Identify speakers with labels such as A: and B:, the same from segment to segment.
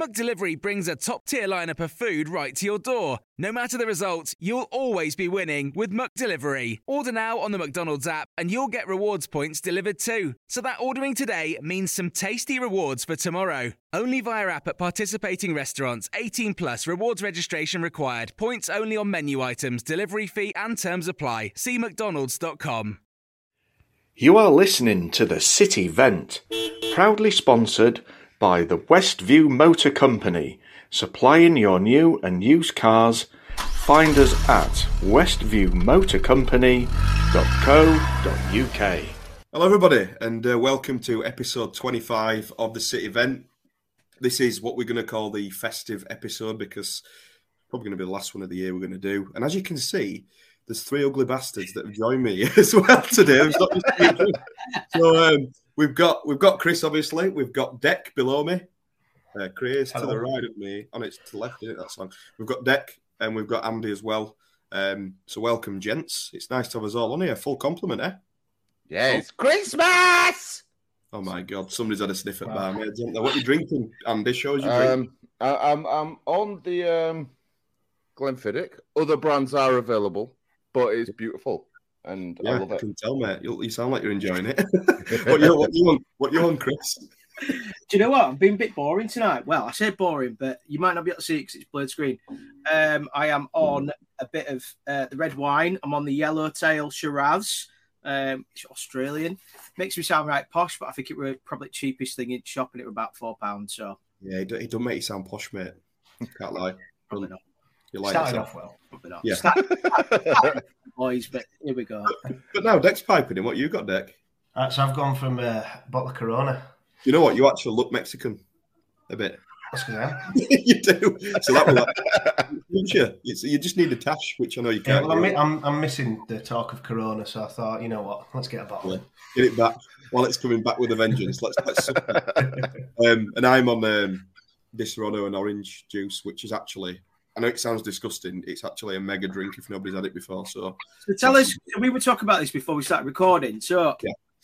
A: McDelivery brings a top tier lineup of food right to your door. No matter the result, you'll always be winning with McDelivery. Order now on the McDonald's app and you'll get rewards points delivered too. So that ordering today means some tasty rewards for tomorrow. Only via app at participating restaurants. 18 plus rewards registration required. Points only on menu items, delivery fee and terms apply. See McDonald's.com.
B: You are listening to the City Vent, proudly sponsored by the Westview Motor Company, supplying your new and used cars. Find us at westviewmotorcompany.co.uk.
C: Hello, everybody, and uh, welcome to episode 25 of the City Vent. This is what we're going to call the festive episode because probably going to be the last one of the year we're going to do. And as you can see, there's three ugly bastards that have joined me as well today. so um, we've got we've got Chris, obviously. We've got Dec below me. Uh, Chris to the right of me. On it's to the left, isn't it, that song? We've got Dec and we've got Andy as well. Um, so welcome, gents. It's nice to have us all on here. Full compliment, eh?
D: Yeah, it's Christmas.
C: Oh my god, somebody's had a sniff at wow. barmaids. What are you drinking, Andy? Shows you
D: um,
C: drink.
D: I, I'm I'm on the um, Glenfiddich. Other brands are available, but it's beautiful and
C: yeah,
D: I love it.
C: I can tell, mate. You, you sound like you're enjoying it. what you what you on? What you on, Chris?
E: Do you know what? I'm being a bit boring tonight. Well, I said boring, but you might not be able to see it because it's blurred screen. Um, I am on a bit of uh, the red wine. I'm on the yellowtail Shiraz. Um, it's Australian. Makes me sound right posh, but I think it were probably the cheapest thing in shop, and it were about four pounds. So
C: yeah, it, it don't make you sound posh, mate. Can't lie.
E: Probably not.
C: You like
E: Started off well. Probably not.
C: Yeah.
E: Start, boys, but here we go.
C: But now Dec's piping in. What you got, Dec?
F: Uh, so I've gone from uh, bottle of Corona.
C: You know what? You actually look Mexican a bit.
F: That's because I am.
C: you do. So that was like, you, you just need a tash, which I know you can't.
F: well, I'm, I'm, I'm missing the talk of Corona, so I thought, you know what? Let's get a bottle.
C: Yeah. Get it back while it's coming back with a vengeance. Let's let's. um, and I'm on um, Disaronno and orange juice, which is actually. I know it sounds disgusting. It's actually a mega drink if nobody's had it before. So
E: So tell us, we were talking about this before we started recording. So,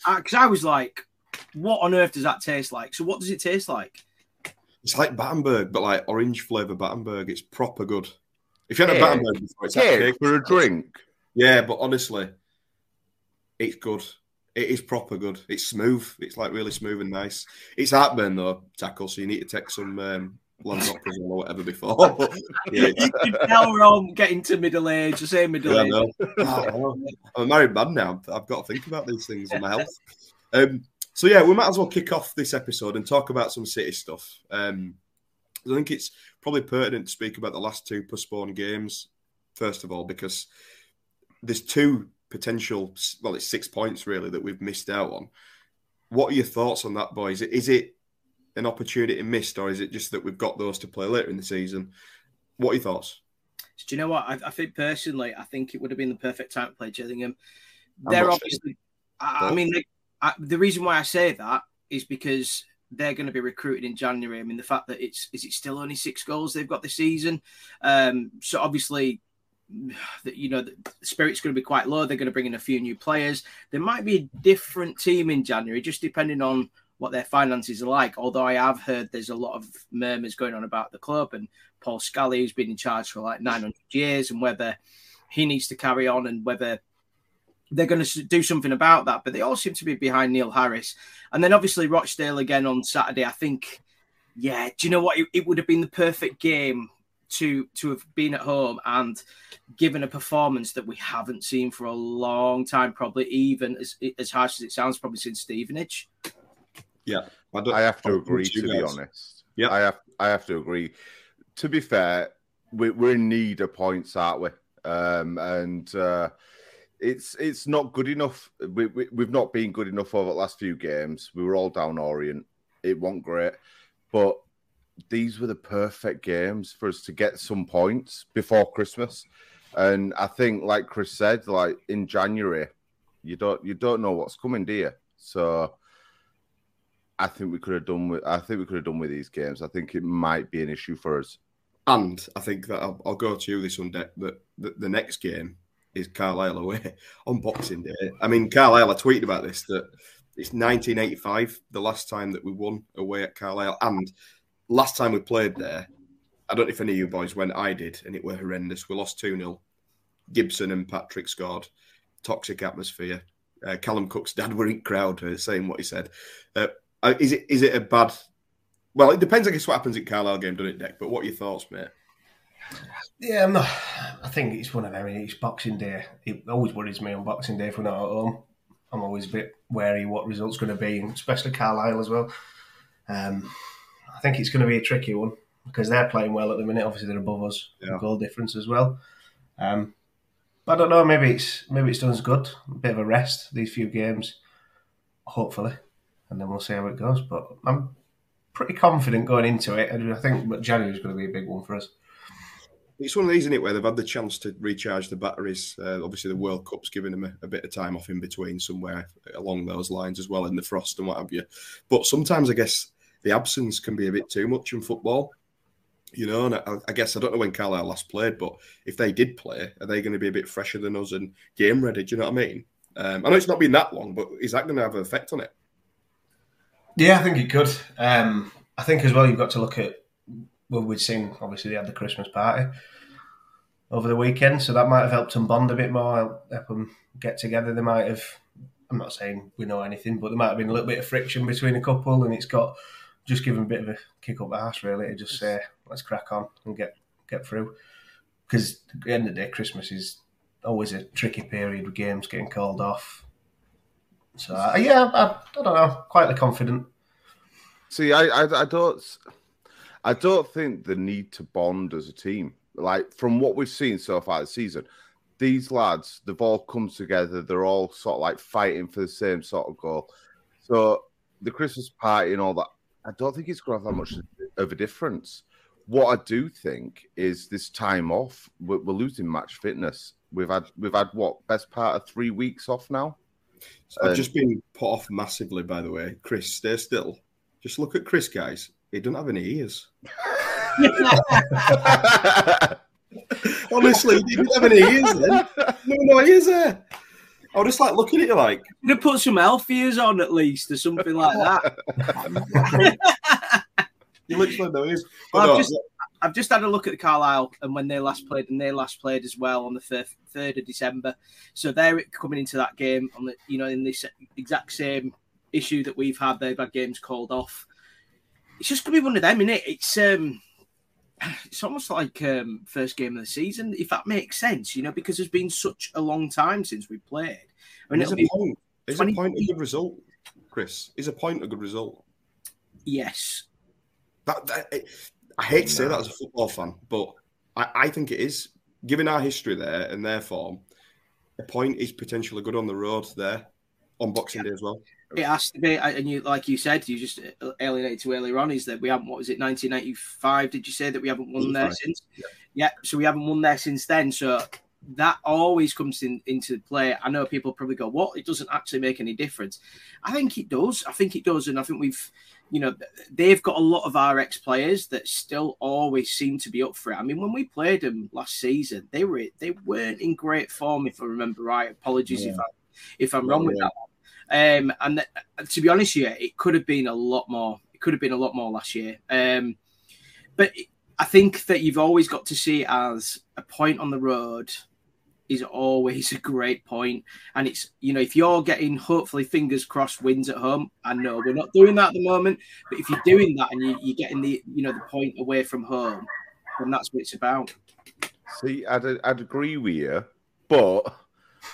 E: because I was like, what on earth does that taste like? So, what does it taste like?
C: it's like Battenberg, but like orange flavour Battenberg. It's proper good. If you had a
D: Yeah.
C: Battenberg before, it's
D: Yeah,
C: actually
D: for a drink.
C: Yeah, but honestly, it's good. It is proper good. It's smooth. It's like really smooth and nice. It's heartburn though, tackle. So you need to take some um, Lansoprazole or whatever before. But, yeah, it's-
E: You can tell we're all getting to middle age, the same middle
C: Yeah,
E: age.
C: Oh, I know. I'm a married man now. I've got to think about these things in my health. Um, so yeah, we might as well kick off this episode and talk about some City stuff. Um, I think it's probably pertinent to speak about the last two postponed games first of all because there's two potential. Well, it's six points really that we've missed out on. What are your thoughts on that, boys? Is it an opportunity missed, or is it just that we've got those to play later in the season? What are your thoughts?
E: Do you know what? I, I think personally, I think it would have been the perfect time to play Gillingham. They're obviously, I, I mean, they, I, the reason why I say that is because they're going to be recruited in January. I mean, the fact that it's is it still only six goals they've got this season, um, so obviously. That you know, the spirit's going to be quite low. They're going to bring in a few new players. There might be a different team in January, just depending on what their finances are like. Although I have heard there's a lot of murmurs going on about the club and Paul Scally, who's been in charge for like 900 years, and whether he needs to carry on and whether they're going to do something about that. But they all seem to be behind Neil Harris. And then obviously Rochdale again on Saturday. I think, yeah, do you know what? It, it would have been the perfect game to to have been at home and given a performance that we haven't seen for a long time, probably even as as harsh as it sounds, probably since Stevenage.
C: Yeah, I,
D: I have to
C: I'll
D: agree. To be
C: guys.
D: honest,
C: Yeah.
D: I have. I have to agree. To be fair, we, we're in need of points, aren't we? Um, and uh, it's it's not good enough. We, we, we've not been good enough over the last few games. We were all down Orient. It wasn't great, but these were the perfect games for us to get some points before Christmas. And I think, like Chris said, like in January, you don't you don't know what's coming, do you? So I think we could have done with I think we could have done with these games. I think it might be an issue for us.
C: And I think that I'll, I'll go to you this Sunday. That the, the next game is Carlisle away on Boxing Day. I mean, Carlisle. I tweeted about this that it's 1985, the last time that we won away at Carlisle, and last time we played there. I don't know if any of you boys went. I did, and it were horrendous. We lost two 0 Gibson and Patrick scored. Toxic atmosphere. Uh, Callum Cook's dad were in crowd uh, saying what he said. Uh, uh, is it is it a bad? Well, it depends. I guess what happens at Carlisle game, doesn't it, Dec? But what are your thoughts, mate?
F: Yeah, I'm not, I think it's one of them. It's Boxing Day. It always worries me on Boxing Day if we're not at home. I'm always a bit wary what result's going to be, and especially Carlisle as well. Um, I think it's going to be a tricky one because they're playing well at the minute. Obviously, they're above us,
C: Yeah.
F: goal difference as well. Um, but I don't know. Maybe it's maybe it's done us good. A bit of a rest these few games, hopefully, and then we'll see how it goes. But I'm pretty confident going into it, and I think January is going to be a big one for us.
C: It's one of these, isn't it, where they've had the chance to recharge the batteries. Uh, obviously, the World Cup's given them a, a bit of time off in between, somewhere along those lines as well, in the frost and what have you. But sometimes, I guess the absence can be a bit too much in football. You know, and I, I guess I don't know when Carlisle last played, but if they did play, are they going to be a bit fresher than us and game ready? Do you know what I mean? Um, I know it's not been that long, but is that going to have an effect on it?
F: Yeah, I think it could. Um, I think as well you've got to look at well, we'd seen obviously they had the Christmas party over the weekend, so that might have helped them bond a bit more, help help them get together. They might have. I'm not saying we know anything, but there might have been a little bit of friction between a couple, and it's got just given a bit of a kick up the ass really to just say let's crack on and get get through. Because at the end of the day, Christmas is always a tricky period with games getting called off. So uh, yeah, I, I don't know, quietly confident.
D: See, I, I, I don't, I don't think the need to bond as a team. Like from what we've seen so far this season, these lads, they've all come together. They're all sort of like fighting for the same sort of goal. So the Christmas party and all that, I don't think it's going to have that much of a difference. What I do think is this time off, we're, we're losing match fitness. We've had we've had what best part of three weeks off now.
C: I've
D: And-
C: just been put off massively, by the way. Chris, stay still. Just look at Chris, guys. He doesn't have any ears. Honestly, he didn't have any ears then. No, no ears there. I was just like looking at you like,
E: Could have put some elf ears on at least or something like that.
C: you literally no ears. But
E: I've just I've just had a look at the Carlisle and when they last played, and they last played as well on the third of December. So they're coming into that game on the you know in this exact same issue that we've had. They've had games called off. It's just gonna be one of them, isn't it? It's um, it's almost like um, first game of the season, if that makes sense. You know, because there's been such a long time since we played. I mean,
C: There's a point.
E: 20
C: a point a good result, Chris. Is a point a good result?
E: yes,
C: That, that I hate to say that as a football fan, but I, I think it is. Given our history there and their form, a point is potentially good on the road there on Boxing Day as well.
E: It has to be, and you, like you said, you just alienated to earlier on is that we haven't. What was it, 1995? Did you say that we haven't won there
C: 85,
E: since? Yeah. so we haven't won there since then. So that always comes in into play. I know people probably go, "What? It doesn't actually make any difference." I think it does. I think it does, and I think we've, you know, they've got a lot of our ex players that still always seem to be up for it. I mean, when we played them last season, they were they weren't in great form, if I remember right. Apologies if I if I'm wrong with that. Um, and th- to be honest, yeah, it could have been a lot more. It could have been a lot more last year. Um, but I think that you've always got to see it as a point on the road is always a great point. And it's, you know, if you're getting hopefully fingers crossed wins at home, I know we're not doing that at the moment, but if you're doing that and you, you're getting the, you know, the point away from home, then that's what it's about.
D: See, I'd, I'd agree with you, but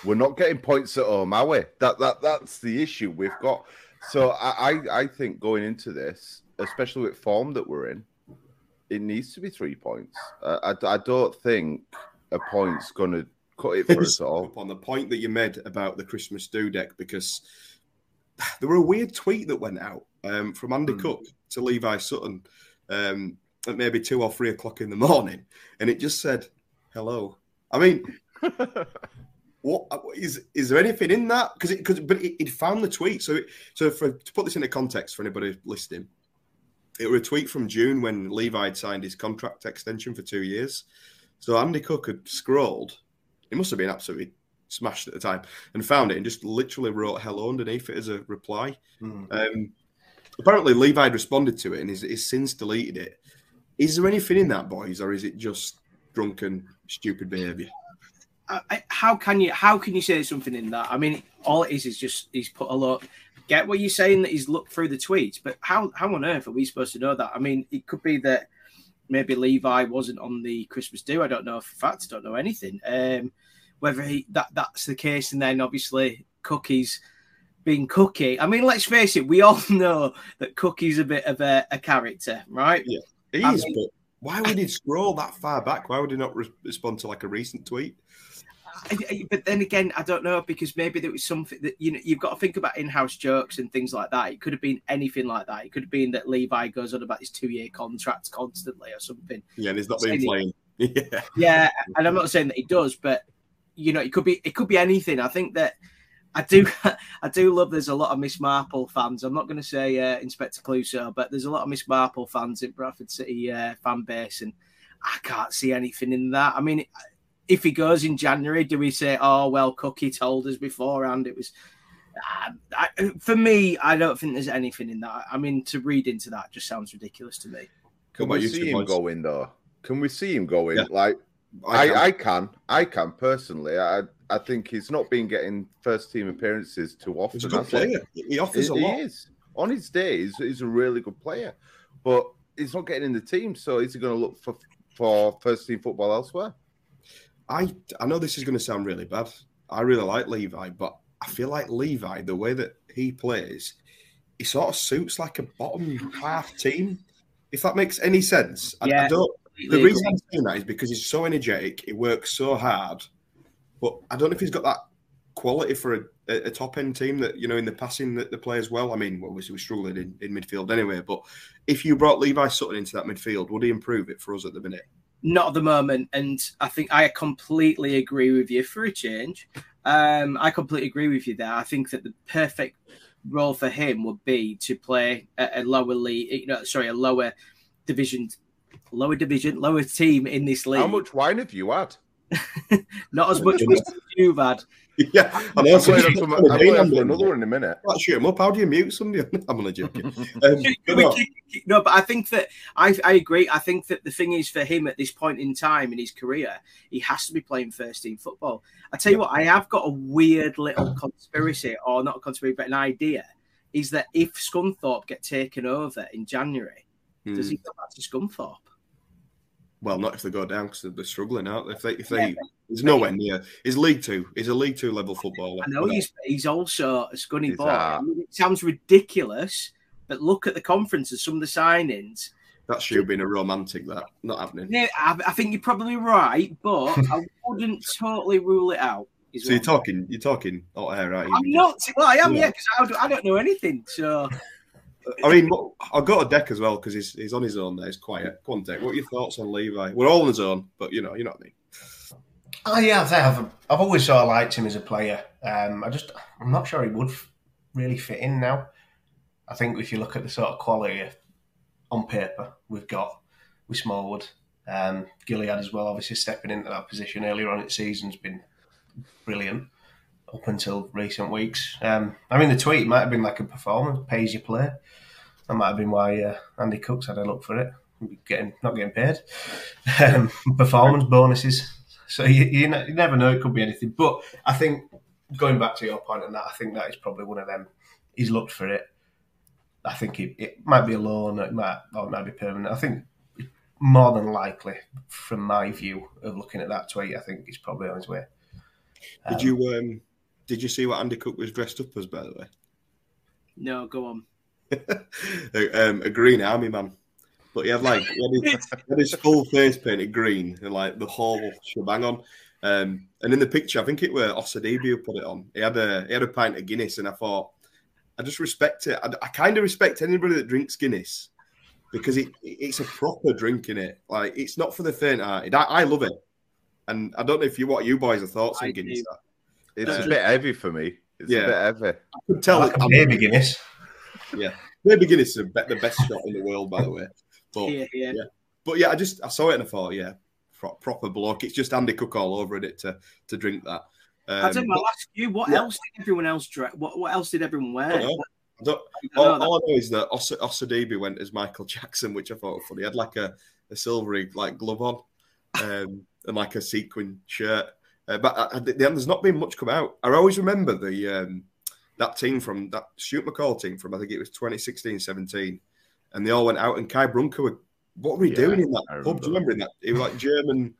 D: we're not getting points at home, are we? That that that's the issue. We've got So I, I, I think going into this, especially with form that we're in, it needs to be three points. Uh, I, I don't think a point's going to cut it for us all.
C: on the point that you made about the Christmas do Dec because there were a weird tweet that went out um, from Andy
D: Hmm.
C: Cook to Levi Sutton um, at maybe two or three o'clock in the morning, and it just said "hello." I mean, what is is there anything in that? Because it because but it, it found the tweet. So it, so for to put this into context for anybody listening, it was a tweet from June when Levi had signed his contract extension for two years. So Andy Cook had scrolled. He must have been absolutely smashed at the time and found it and just literally wrote hello underneath it as a reply. Um, apparently, Levi had responded to it and he's, he's since deleted it. Is there anything in that, boys, or is it just drunken, stupid behaviour?
E: I, I- how can you how can you say there's something in that? I mean, all it is is just he's put a lot. Get what you're saying that he's looked through the tweets, but how how on earth are we supposed to know that? I mean, it could be that maybe Levi wasn't on the Christmas do. I don't know. For fact, I don't know anything. Um, whether he that that's the case, and then obviously cookies being cookie. I mean, let's face it, we all know that cookie's a bit of a, a character, right?
C: Yeah, he
E: I
C: is,
E: mean-
C: but why would he scroll that far back? Why would he not re- respond to like a recent tweet?
E: But then again, I don't know because maybe there was something that you know you've got to think about in-house jokes and things like that. It could have been anything like that. It could have been that Levi goes on about his two-year contract constantly or something.
C: Yeah, and he's not been
E: Saying
C: playing. Yeah,
E: Yeah, and I'm not saying that he does, but you know, it could be it could be anything. I think that I do I do love. There's a lot of Miss Marple fans. I'm not going to say uh, Inspector Clouseau, but there's a lot of Miss Marple fans in Bradford City uh, fan base, and I can't see anything in that. I mean, if he goes in January, do we say, "Oh well, Cookie told us beforehand it was"? Uh, I, for me, I don't think there's anything in that. I mean, to read into that just sounds ridiculous to me.
D: Can
C: What
D: we see him going though? Can we see him going?
C: Yeah.
D: Like
C: I
D: I,
C: can.
D: I can, I can personally. I I think he's not been getting first team appearances too often.
C: he's a good
D: has he?
C: player. He offers
D: He,
C: a
D: he is on his day. He's, he's a really good player, but he's not getting in the team. So is he going to look for for first team football elsewhere?
C: I I know this is going to sound really bad. I really like Levi, but I feel like Levi, the way that he plays, he sort of suits like a bottom half team. If that makes any sense, I, I
E: Yeah.
C: don't. The reason I'm saying that is because he's so energetic. He works so hard, but I don't know if he's got that quality for a, a, top end team that you know in the passing that the players well. I mean, obviously we're struggling in, in midfield anyway. But if you brought Levi Sutton into that midfield, would he improve it for us at the minute?
E: Not at the moment. And I think I completely agree with you for a change. Um, I completely agree with you there. I think that the perfect role for him would be to play at a lower league, you know, sorry, a lower division, lower division, lower team in this league.
D: How much wine have you had?
E: Not as much as you've had.
C: Yeah, I know.
D: I'm going on some- I'm going on for another one in a minute.
C: Let's shoot him up. How do you mute somebody? I'm only joking. Um, but no,
E: kick- kick- no, but I think that I, I agree. I think that the thing is for him at this point in time in his career, he has to be playing first team football. I tell you what, I have got a weird little conspiracy, or not a conspiracy, but an idea, is that if Scunthorpe get taken over in January, does
C: Hmm.
E: he go back to Scunthorpe?
C: Well, not if they go down because they're struggling out. If they, if
E: Yeah,
C: they, he's nowhere near. He's League Two. He's a League Two level footballer.
E: I know he's he's also a scunny
D: He's
E: boy. I mean, it sounds ridiculous, but look at the conference and some of the signings.
C: That's you being a romantic. That not happening.
E: Yeah, I, I think you're probably right, but I wouldn't totally rule it out.
C: So you're talking. You're talking hot air, right?
E: I'm not. Well, I am,
C: Yeah.
E: yeah, because I, don't- I don't know anything. So
C: I mean, I've got a deck as well because he's, he's on his own there. He's quiet. Go on, Dec. What are your thoughts on Levi? We're all on his own, but you know, you know what I mean.
F: Oh yeah, I think I've, always sort of liked him as a player. Um, I just I'm not sure he would really fit in now. I think if you look at the sort of quality on paper we've got with Smallwood, um, Gilliead as well, obviously stepping into that position earlier on in the season's been brilliant up until recent weeks. Um, I mean, the tweet might have been like a performance, pays you play. That might have been why uh, Andy Cooks had a look for it. Getting not getting paid, um, performance bonuses. So you, you, you never know; it could be anything. But I think going back to your point on that, I think that is probably one of them. He's looked for it. I think it, it might be a loan, it might or it might be permanent. I think more than likely, from my view of looking at that tweet, I think he's probably on his way.
C: Did you um, did you see what Andy Cook was dressed up as? By the way,
E: No, go on.
C: a, um, a green army man. But he had like he had, his, he had his full face painted green and like the whole shebang on. Um, and in the picture, I think it were Osadebe who put it on. He had a he had a pint of Guinness, and I thought, I just respect it. I, I kind of respect anybody that drinks Guinness because it it's a proper drink in it. Like it's not for the faint-hearted. I, I love it, and I don't know if you what you boys are thoughts on Guinness. are.
D: It's
C: Uh,
D: a bit heavy for me. It's
C: Yeah.
D: a bit heavy.
C: I could tell.
F: I
C: it-
F: can hear Guinness.
C: Yeah, maybe Guinness is the be- the best shot in the world, by the way. But
E: Yeah, yeah.
C: yeah, but yeah, I just I saw it and I thought, yeah, pro- proper bloke. It's just Andy Cook all over it to to drink that.
E: I
C: Um,
E: think I'll ask you, what
C: yeah.
E: else did everyone else dress? What, what else did everyone wear?
C: I don't know. I don't-
E: I
C: all,
E: know
C: all I know is that Os- Osadebe went as Michael Jackson, which I thought was funny. He had like a, a silvery like glove on, um, and like a sequin shirt. Uh, but I, I, there's not been much come out. I always remember the um, that team from that Stu McCall team from I think it was 2016, 17, and they all went out and Kai Brunker were what were he
D: Yeah,
C: doing in that
D: I
C: pub? Do you
D: remember.
C: remember in that? It was like German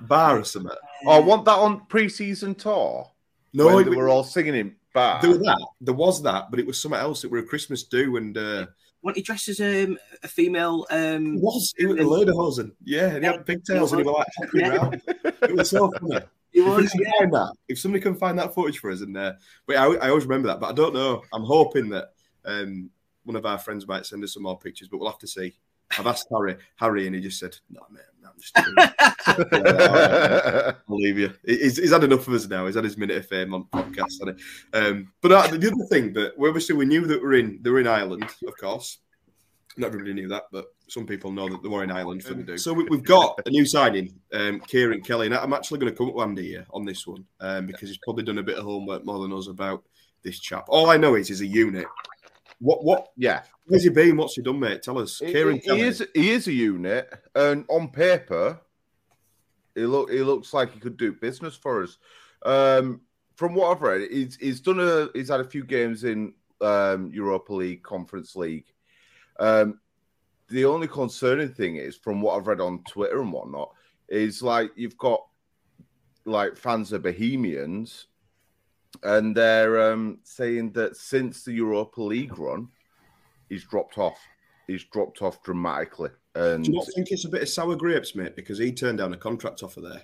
C: bar or something.
D: Oh, I want that on pre-season tour.
C: No,
D: when
C: it
D: they
C: was-
D: were all singing in bar.
C: There was that. There was that, but it was something else. It were a Christmas do, and uh,
E: When he dressed as um, a female, um,
C: It was. He was a lederhosen. Yeah, and he had pigtails and he was like hopping
E: Yeah.
C: It was so funny. If, we
E: was,
C: can that, if somebody can find that footage for us, in there, but I, I always remember that, but I don't know. I'm hoping that um, one of our friends might send us some more pictures, but we'll have to see. I've asked Harry, Harry, and he just said, "No, man, I'm just." doing it." I'll leave you. He's, he's had enough of us now. He's had his minute of fame on podcast? Um, but uh, the other thing that obviously we knew that we're in, they're in Ireland, of course. Not everybody knew that, but some people know that they were in Ireland for the do. So we, we've got a new signing, um, Ciarán Kelly, and I'm actually going to come up with Andy here on this one um, because he's probably done a bit of homework more than us about this chap. All I know is he's a unit. What what
D: yeah,
C: where's he been? What's he done, mate? Tell us.
D: he,
C: Ciarán
D: he
C: Kelly.
D: is he is a unit, and on paper, he look he looks like he could do business for us. Um, from what I've read, he's he's done a he's had a few games in um, Europa League, Conference League. Um, the only concerning thing is, from what I've read on Twitter and whatnot, is like you've got like fans of Bohemians, and they're um, saying that since the Europa League run, he's dropped off. He's dropped off dramatically, and
C: Do you not think it's a bit of sour grapes, mate? Because he turned down a contract offer there.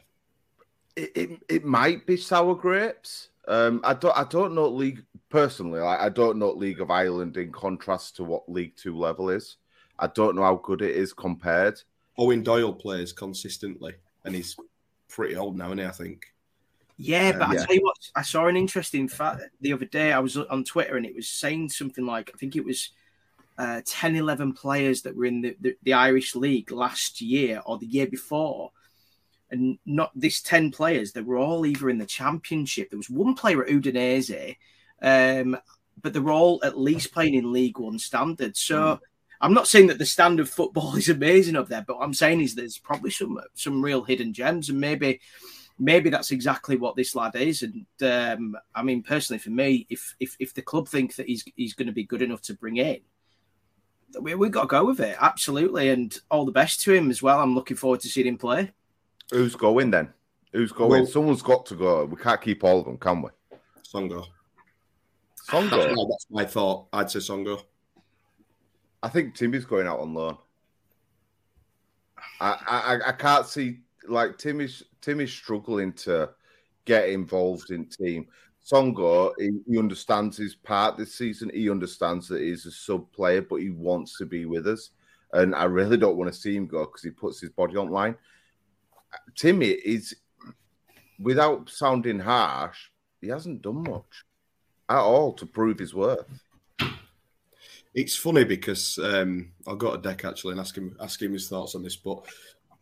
D: it, it, it might be sour grapes. Um, I don't I don't know league personally. Like, I don't know League of Ireland in contrast to what League Two level is. I don't know how good it is compared.
C: Eoin Doyle plays consistently, and he's pretty old now, isn't he? I think.
E: Yeah, but I
D: Yeah.
E: tell you what, I saw an interesting fact the other day. I was on Twitter and it was saying something like, I think it was uh, 10, 11 players that were in the, the, the Irish League last year or the year before. And not this 10 players, they were all either in the Championship. There was one player at Udinese, um, but they were all at least playing in League One standard. So I'm not saying that the standard football is amazing up there, but what I'm saying is there's probably some some real hidden gems, and maybe maybe that's exactly what this lad is. And um, I mean, personally, for me, if if if the club think that he's he's going to be good enough to bring in, we we got to go with it, absolutely. And all the best to him as well. I'm looking forward to seeing him play.
D: Who's going then? Who's going?
C: Well-
D: Someone's got to go. We can't keep all of them, can we?
C: Songo.
D: Songo.
C: That's my, that's my thought. I'd say Songo.
D: I think Timmy's going out on loan. I, I I can't see like Timmy's Timmy's struggling to get involved in team. Songo, he, he understands his part this season. He understands that he's a sub player, but he wants to be with us. And I really don't want to see him go because he puts his body on line. Timmy is, without sounding harsh, he hasn't done much at all to prove his worth.
C: It's funny because um, I'll go to Dec actually and ask him ask him his thoughts on this. But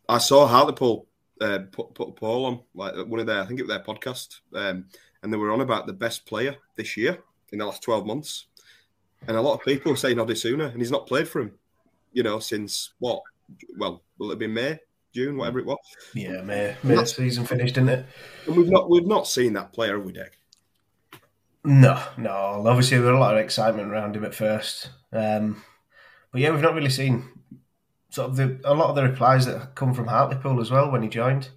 C: I saw Hartlepool uh, put, put a poll on like one of their I think it was their podcast, um, and they were on about the best player this year in the last twelve months, and a lot of people were saying Odusina, and he's not played for him, you know, since what? Well, will it be May, June, whatever it was?
F: Yeah, May, May the season finished, didn't it?
C: And we've not we've not seen that player, have we, Dec?
F: No, no. Obviously, there was a lot of excitement around him at first, um, but yeah, we've not really seen sort of the, a lot of the replies that come from Hartlepool as well when he joined.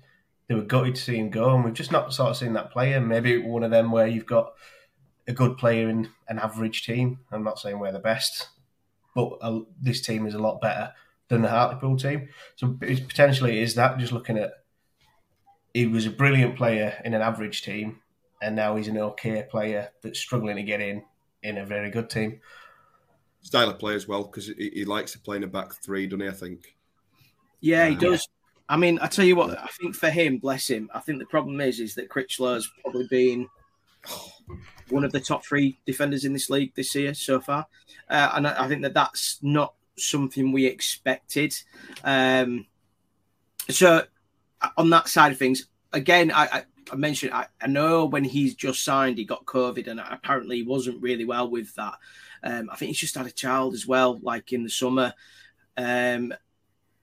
F: They were gutted to see him go, and we've just not sort of seen that player. Maybe one of them where you've got a good player in an average team. I'm not saying we're the best, but this team is a lot better than the Hartlepool team. So it's potentially is that just looking at he was a brilliant player in an average team, and now he's an okay player that's struggling to get in in a very good team.
C: Style of play as well because he, he, likes to play in a back three, doesn't he? I think.
E: Yeah, he does. I mean, I tell you what, I think for him, bless him, I think the problem is is that Crichlow's probably been one of the top three defenders in this league this year so far, uh, and I, I, think that that's not something we expected. Um, so on that side of things, again, I, I, I mentioned I, I, know when he's just signed, he got COVID, and apparently he wasn't really well with that. Um, I think he's just had a child as well, like in the summer. Um,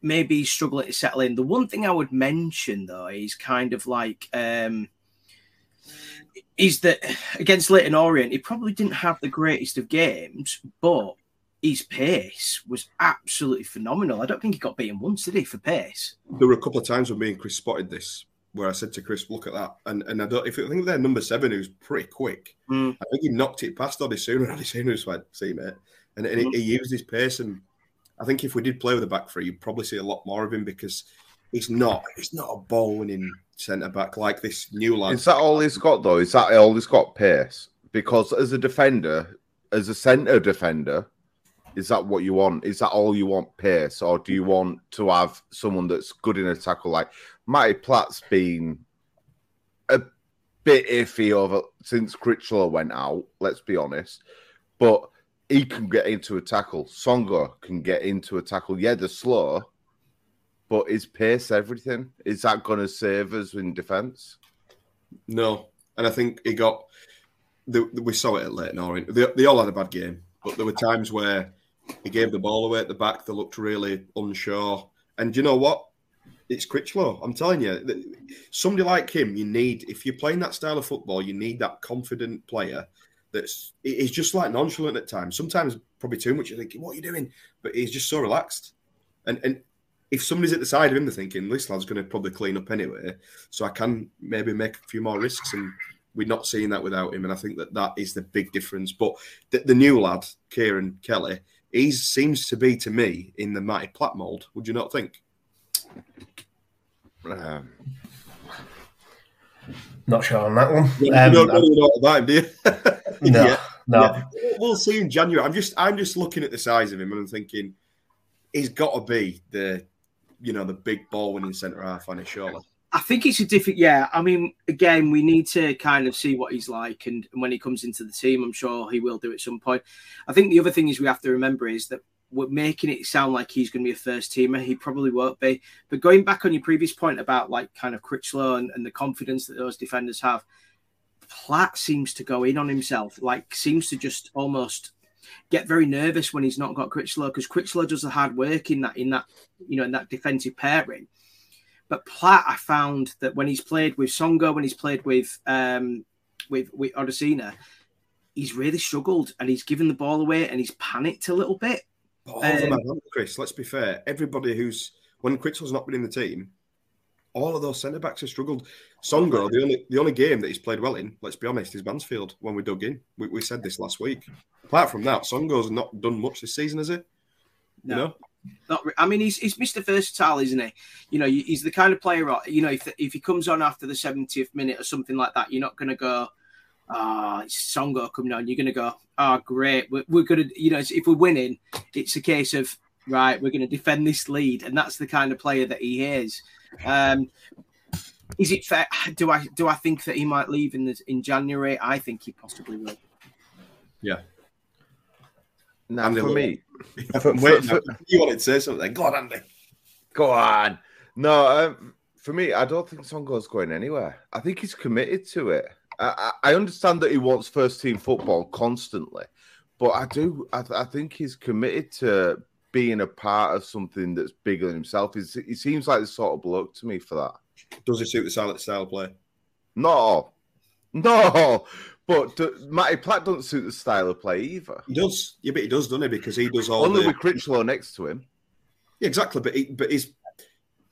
E: maybe he's struggling to settle in. The one thing I would mention though is kind of like um, is that against Leyton Orient, he probably didn't have the greatest of games, but his pace was absolutely phenomenal. I don't think he got beaten once, did he, for pace?
C: There were a couple of times when me and Chris spotted this, where I said to Chris, "Look at that," and and I don't. If I think they're number seven, who's pretty quick, mm. I think he knocked it past Odusina. Odusina was like, "See, mate," and, and mm. he, he, used his pace. And I think if we did play with a back three, you'd probably see a lot more of him because he's not he's not a ball winning centre back like this new lad.
D: Is that all he's got though? Is that all he's got pace? Because as a defender, as a centre defender, is that what you want? Is that all you want, pace, or do you want to have someone that's good in a tackle? Like Matty Platt's been a bit iffy over since Crichlow went out. Let's be honest, but he can get into a tackle. Songo can get into a tackle. Yeah, they're slow, but is pace everything? Is that going to save us in defence?
C: No, and I think he got. The, we saw it at Leyton Orient. They, they all had a bad game, but there were times where he gave the ball away at the back. They looked really unsure. And you know what? It's Crichlow. I'm telling you, somebody like him, you need, if you're playing that style of football, you need that confident player that's, he's just like nonchalant at times. Sometimes probably too much. You're thinking, what are you doing? But he's just so relaxed. And, and if somebody's at the side of him, they're thinking, this lad's going to probably clean up anyway. So I can maybe make a few more risks. And we're not seeing that without him. And I think that that is the big difference. But the, the new lad, Ciarán Kelly, he seems to be to me in the Matty Platt mold. Would you not think?
F: Um, not sure on that one.
C: You, um, don't really know about him, do
F: you? no, yeah. no. Yeah.
C: We'll see in January. I'm just, I'm just looking at the size of him and I'm thinking, he's got to be the, you know, the big ball winning centre half on his shoulder.
E: I think it's a different. Yeah, I mean, again, we need to kind of see what he's like, and, and, when he comes into the team, I'm sure he will do at some point. I think the other thing is we have to remember is that we're making it sound like he's going to be a first teamer. He probably won't be. But going back on your previous point about like kind of Crichlow and, and the confidence that those defenders have, Platt seems to go in on himself. Like seems to just almost get very nervous when he's not got Crichlow because Crichlow does the hard work in that in that you know in that defensive pairing but Platt, I found that when he's played with Songo, when he's played with um, with with Odusina, he's really struggled and he's given the ball away and he's panicked a little bit.
C: But um, them, Chris, let's be fair. Everybody who's when Critchell's not been in the team, all of those centre backs have struggled. Songo, the only the only game that he's played well in, let's be honest, is Mansfield when we dug in. We, we said this last week. Apart from that, Songo's not done much this season, has he?
E: No. You know? Not, I mean, he's, he's Mr. Versatile, isn't he? You know, he's the kind of player. You know, if if he comes on after the seventieth minute or something like that, you're not going to go, "Ah, oh, Songo coming on." You're going to go, "Oh, great, we're, we're going to." You know, if we're winning, it's a case of right, we're going to defend this lead, and that's the kind of player that he is. Um, is it fair? Do I do I think that he might leave in the, in January? I think he possibly will.
C: Yeah,
D: now, for me,
C: wait, for, you wanted to say something. Go on, Andy.
D: Go on. No, um, for me, I don't think Songo's going anywhere. I think he's committed to it. I, I, understand that he wants first team football constantly, but I do. I, I, think he's committed to being a part of something that's bigger than himself. He's, he seems like the sort of bloke to me for that.
C: Does he suit the silent style of play?
D: No, no. But do, Matty Platt doesn't suit the style of play either.
C: He does, yeah, but he does, doesn't he? Because he does all
D: only
C: the...
D: with Crichlow next to him.
C: Yeah, exactly. But he, but he's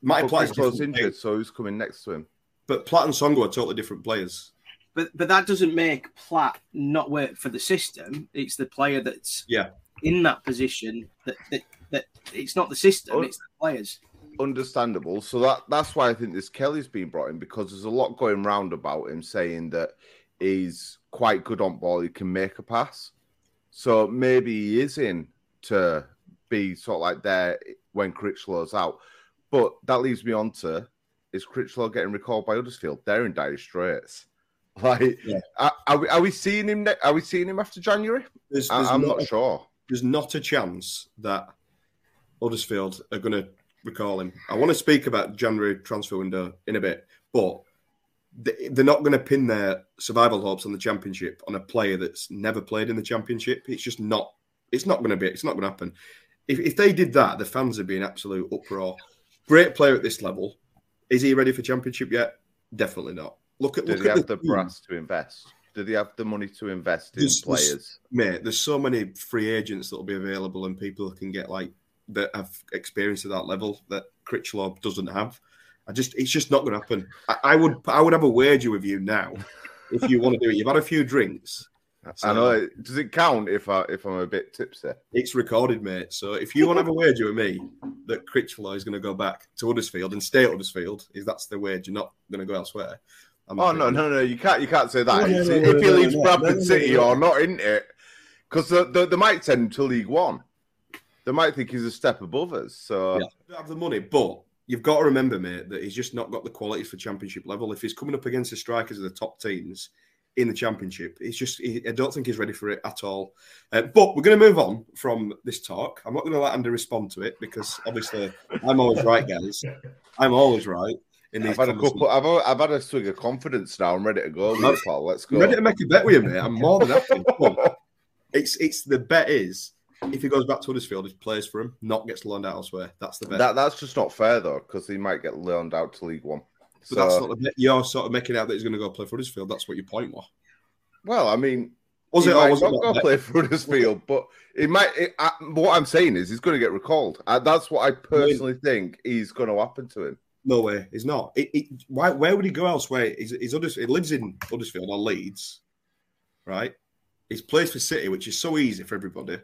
C: Matty Platt
D: is injured, so who's coming next to him?
C: But Platt and Songo are totally different players.
E: But but that doesn't make Platt not work for the system. It's the player that's
C: Yeah.
E: in that position that that, that it's not the system,
D: Oh.
E: it's the players.
D: understandable. So that that's why I think this Kelly's been brought in because there's a lot going round about him saying that he's quite good on ball. He can make a pass. So maybe he is in to be sort of like there when Crichlow's out. But that leaves me on to is Crichlow getting recalled by Huddersfield? They're in dire straits. Like,
C: Yeah.
D: are, are we are we seeing him? Ne- are we seeing him after January?
C: There's,
D: I,
C: there's
D: I'm
C: not
D: not sure.
C: there's not a chance that Huddersfield are going to recall him. I want to speak about January transfer window in a bit, but they- they're not going to pin their survival hopes on the championship on a player that's never played in the championship. It's just not. It's not going to be. It's not going to happen. If, if they did that, the fans would be in absolute uproar. Great player at this level. Is he ready for championship yet? Definitely not. Look at
D: Did
C: look
D: he
C: at
D: have the
C: team.
D: brass to invest? Do he have the money to invest in
C: There's- there's-
D: players?
C: mate, there's so many free agents that will be available and people can get like that have experience at that level that Crichlow doesn't have. I just, it's just not going to happen. I, I would, I would have a wager with you now if you want to do it. You've had a few drinks.
D: I know. Does it count if I if I'm a bit tipsy?
C: It's recorded, mate. So if you want to have a wager with me that Crichlow is going to go back to Huddersfield and stay at Huddersfield, is that's the wager, not going to go elsewhere. I'm
D: Oh no, no, no! You can't, you can't say that.
C: No, no, no,
D: if
C: no,
D: he
C: no,
D: leaves
C: no,
D: Bradford
C: no, no,
D: City
C: no.
D: or not, isn't it? Because they, they, they might send him to League One. They might think he's a step above us. So
C: Yeah. don't have the money, but you've got to remember, mate, that he's just not got the quality for championship level. If he's coming up against the strikers of the top teams in the championship, it's just he, I don't think he's ready for it at all. Uh, but we're going to move on from this talk. I'm not going to let Andy respond to it because obviously I'm always right, guys. I'm always right in these.
D: I've had a couple. I've, I've had a swing of confidence now. I'm ready to go. Paul, let's go.
C: I'm ready to make a bet with you, mate. I'm more than happy. It's it's the bet is if he goes back to Huddersfield, he plays for him, not gets loaned out elsewhere. That's the bet.
D: That that's just not fair though, because he might get loaned out to League One.
C: but that's not the bet. You're sort of making out that he's going to go play for Huddersfield. That's what your point was.
D: Well, I mean,
C: Was
D: he
C: it?
D: Might
C: was
D: not go play for Huddersfield, but it might. It, I, what I'm saying is, he's going to get recalled. Uh, that's what I personally think is going to happen to him.
C: No way, he's not. It, it, why? Where would he go elsewhere? He's, he's he lives in Huddersfield or Leeds, right? He's plays for City, which is so easy for everybody.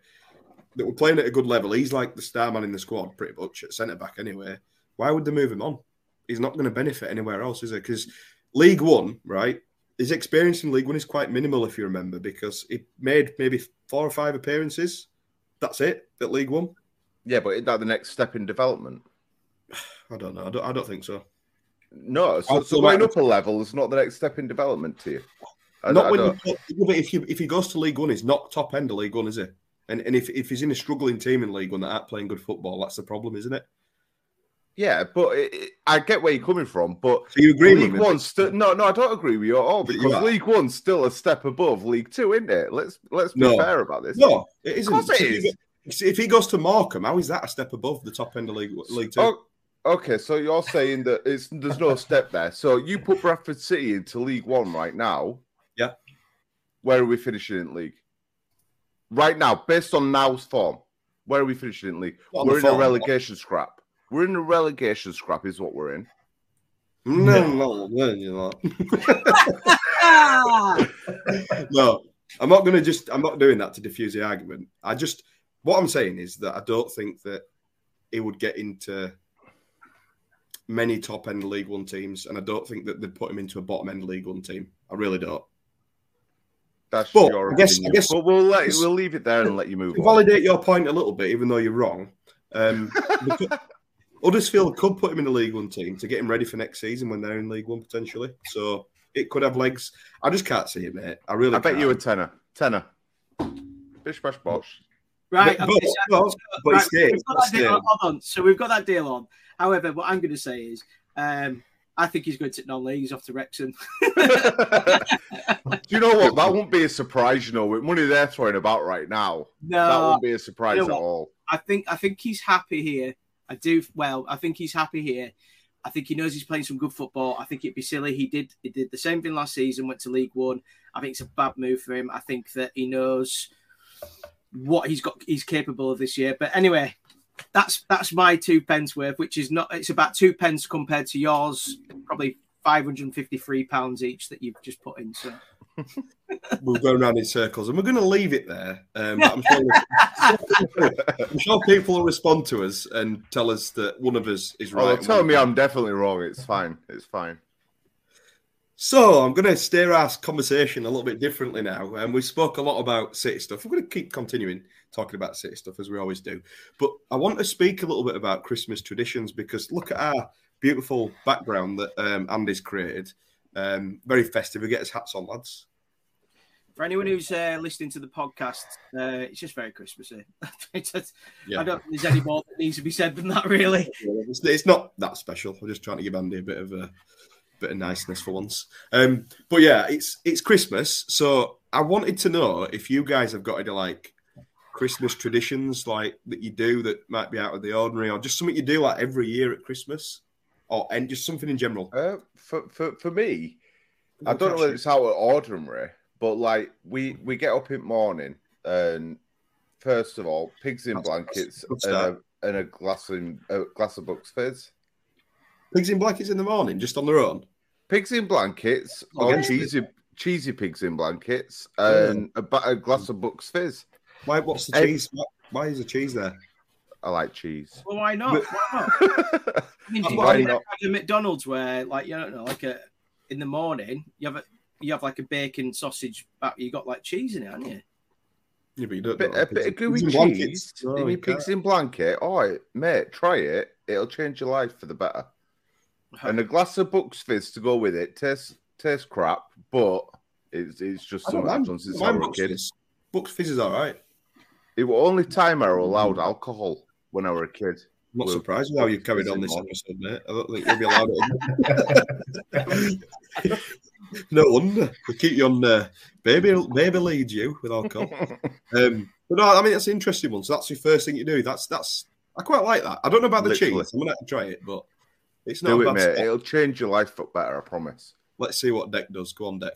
C: That we're playing at a good level. He's like the star man in the squad, pretty much at centre back anyway. Why would they move him on? He's not going to benefit anywhere else, is he? Because League One, right? His experience in League One is quite minimal, if you remember, because he made maybe four or five appearances. That's it at League One.
D: Yeah, but is that the next step in development?
C: I don't know. I don't, I don't think so.
D: No, oh, so,
C: I'll
D: so going up a level is not the next step in development to you. I,
C: not
D: I
C: when you, yeah, but if you if he goes to League One, he's not top end of League One, is he? And and if, if he's in a struggling team in League One that aren't playing good football, that's the problem, isn't it?
D: yeah, but it, it- I get where you're coming from. But
C: So you agree with
D: League
C: me?
D: One still no, no, I don't agree with you at all because. League One's still a step above League Two, isn't it? Let's let's be
C: No.
D: fair about this.
C: No, it isn't.
D: Of course it
C: If he If he goes to Morecambe, how is that a step above the top end of League League Two?
D: Oh, okay, so you're saying that it's there's no step there. So you put Bradford City into League One right now.
C: Yeah.
D: Where are we finishing in league? Right now, based on now's form, where are we finishing in league?
C: Not
D: we're
C: the
D: in a relegation scrap. We're in a relegation scrap, is what we're in.
C: No, no, no, you're not. no, I'm not going to just. I'm not doing that to diffuse the argument. I just. What I'm saying is that I don't think that he would get into many top end League One teams, and I don't think that they'd put him into a bottom end League One team. I really don't.
D: That's
C: But
D: your
C: I guess- I
D: opinion.
C: guess-
D: but we'll let we'll leave it there and let you move
C: validate your point a little bit, even though you're wrong, um, Huddersfield could put him in the League One team to get him ready for next season when they're in League One potentially. So it could have legs. I just can't see it, mate. I really.
D: I bet
C: can't.
D: you a tenner. Tenner. Bish bash bosh.
E: Right,
C: But-
E: okay,
C: but-
E: so-
C: but- but
E: right,
C: he stayed,
E: we've got
C: but
E: that deal,
C: stayed.
E: hold on. So we've got that deal on. However, what I'm going to say is, um, I think he's going to non-league. He's off to Wrexham.
D: Do you know what? That won't be a surprise, you know, with money they're throwing about right now.
E: no, that
D: won't be a surprise
E: you know
D: at all.
E: I think I think he's happy here. I do well. I think he's happy here. I think he knows he's playing some good football. I think it'd be silly. He did he did the same thing last season. Went to League One. I think it's a bad move for him. I think that he knows what he's got. He's capable of this year. But anyway, that's that's my two pence worth, which is not. It's about two pence compared to yours. Probably five hundred and fifty-three pounds each that you've just put in. So
C: we're going around in circles, and we're going to leave it there. Um, I'm, sure, I'm sure people will respond to us and tell us that one of us is
D: Oh,
C: right.
D: they'll tell me I'm definitely wrong. It's fine. It's fine.
C: So I'm going to steer our conversation a little bit differently now. And we spoke a lot about City stuff. We're going to keep continuing talking about City stuff as we always do. But I want to speak a little bit about Christmas traditions because look at our beautiful background that um, Andy's created. Um, very festive. We get his hats on, lads.
E: for anyone who's uh, listening to the podcast, uh, it's just very Christmassy. Just-
C: Yeah.
E: I don't think there's any more that needs to be said than that, really.
C: It's, it's not that special. I'm just trying to give Andy a bit of a bit of niceness for once. Um, but yeah, it's it's Christmas, so I wanted to know if you guys have got any like Christmas traditions like that you do that might be out of the ordinary, or just something you do like every year at Christmas, or and just something in general.
D: Uh, for, for for me, I don't know if it's out of ordinary, but like we we get up in the morning and first of all, pigs in
C: That's-
D: blankets
C: that's
D: and a, and a glass in a glass of Bucks Fizz.
C: Pigs in blankets in the morning, just on their own.
D: Pigs in blankets
C: Oh,
D: or
C: it.
D: cheesy cheesy pigs in blankets
C: Yeah.
D: and a, a glass of Bucks Fizz.
C: Why? What's the
D: Hey.
C: cheese? Why, why is the cheese there?
D: I like cheese.
E: Well, why not? Why not? I mean, do you
D: Why
E: think
D: not?
E: like a McDonald's where, like, you don't know, like a in the morning, you have a you have like a bacon sausage but you got like cheese in it, haven't you?
C: Yeah, but you don't
D: bit,
C: know,
D: a bit of
C: pigs
D: gooey cheese
C: Oh,
D: your pigs in blanket. Oh, mate, try it. It'll change your life for the better. And a glass of Bucks Fizz to go with it. Tastes tastes crap, but it's it's just something I've
C: mind-
D: done since
C: I
D: was a kid.
C: Fizz. Bucks Fizz is all right.
D: It was only time I allowed alcohol when I was a kid.
C: I'm not surprised with how you carried on this episode, mate. I don't think you'll be allowed it. no wonder. We keep you on uh, baby baby leads you with alcohol. Um, but no, I mean that's an interesting one. So that's your first thing you do. That's that's I quite like that. I don't know about the
D: Literally.
C: cheese. I'm gonna have to try it, but it's not
D: Do it,
C: bad
D: mate.
C: start.
D: It'll change your life for better, I promise.
C: Let's see what Dec does. Go on, Dec.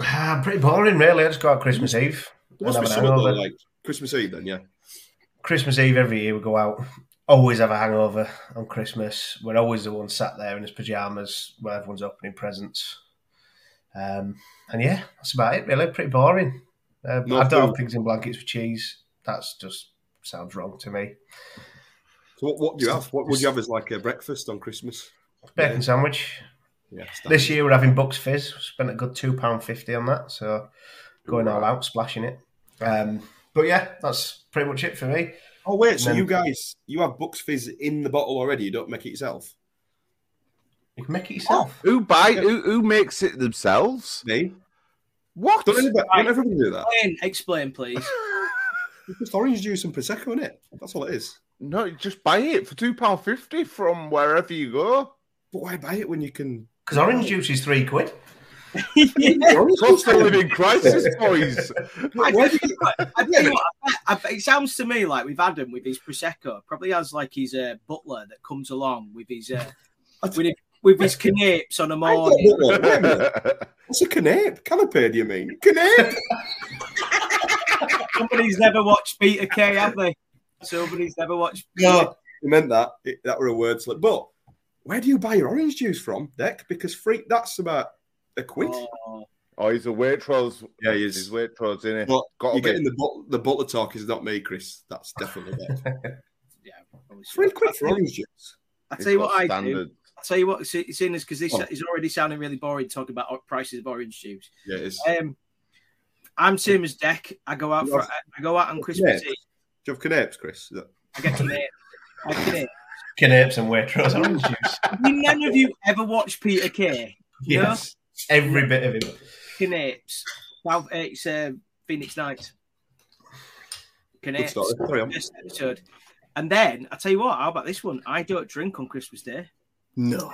F: Ah, pretty boring, really. I just go out Christmas Eve.
C: There must be
F: have
C: though,
F: hangover.
C: like Christmas Eve then, yeah.
F: Christmas Eve every year we go out. Always have a hangover on Christmas. We're always the ones sat there in his pajamas while everyone's opening presents. Um, and yeah, that's about it. Really, pretty boring. Uh,
C: No
F: I don't
C: food.
F: have pigs in blankets with cheese. That's just sounds wrong to me.
C: So what, what do you have? What would you have as like a breakfast on Christmas?
F: Bacon sandwich.
C: Yeah,
F: This year we're having Bucks Fizz. Spent a good two pound fifty on that, so going all out, splashing it. Um, but yeah, that's pretty much it for me.
C: Oh wait, so
F: then-
C: you guys you have Bucks Fizz in the bottle already? You don't make it yourself?
F: You can make it yourself.
D: Who buy? Who, who makes it themselves?
C: Me?
D: What?
C: Don't everybody, don't everybody do that?
E: Explain, explain, please.
C: It's just orange juice and prosecco in it. That's all it is.
D: No, just buy it for two pound fifty from wherever you go.
C: But why buy it when you can?
F: Because orange juice is three quid.
D: Cost of living crisis, boys.
E: I tell I tell you what, I bet- I bet- it sounds to me like we've had him with his prosecco. Probably has like his uh, butler that comes along with his uh, with, his, with his canapes on a
C: I
E: morning.
C: don't know. Wait a minute. What's a canape? Canapé, do you mean? Canape?
E: Somebody's never watched Peter Kay, have they? Somebody's never watched.
C: no, I meant that. It, that were a word slip. But where do you buy your orange juice from, Dec? Because free that's about a quid.
E: Oh,
D: Oh, he's a Waitrose.
C: Yeah, he
D: He's
C: is.
D: Waitrose, isn't it?
C: But
D: Gotta
C: you're getting the but- the butler talk is not me, Chris. That's definitely Dec.
E: yeah.
C: Three quid for orange juice.
E: I
D: He's
E: tell you what I do.
D: standard.
E: I tell you what, see- seeing this because this
C: Oh.
E: is already sounding really boring talking about prices of orange juice.
C: Yeah, it is.
E: Um, I'm same as Dec. I go out for I go out on Christmas
C: Yeah.
E: Eve.
C: Do you have canapes, Chris? That-
E: I get to it. I get it.
F: Canapes and Waitrose orange juice.
E: None of you ever watched Peter Kay?
F: Yes, every bit of it.
E: Canapes. South, uh, it's uh, Phoenix Nights.
C: Good
E: Canapes.
C: story. Carry on.
E: First episode. And then I tell you what, how about this one? I don't drink on Christmas Day.
C: No.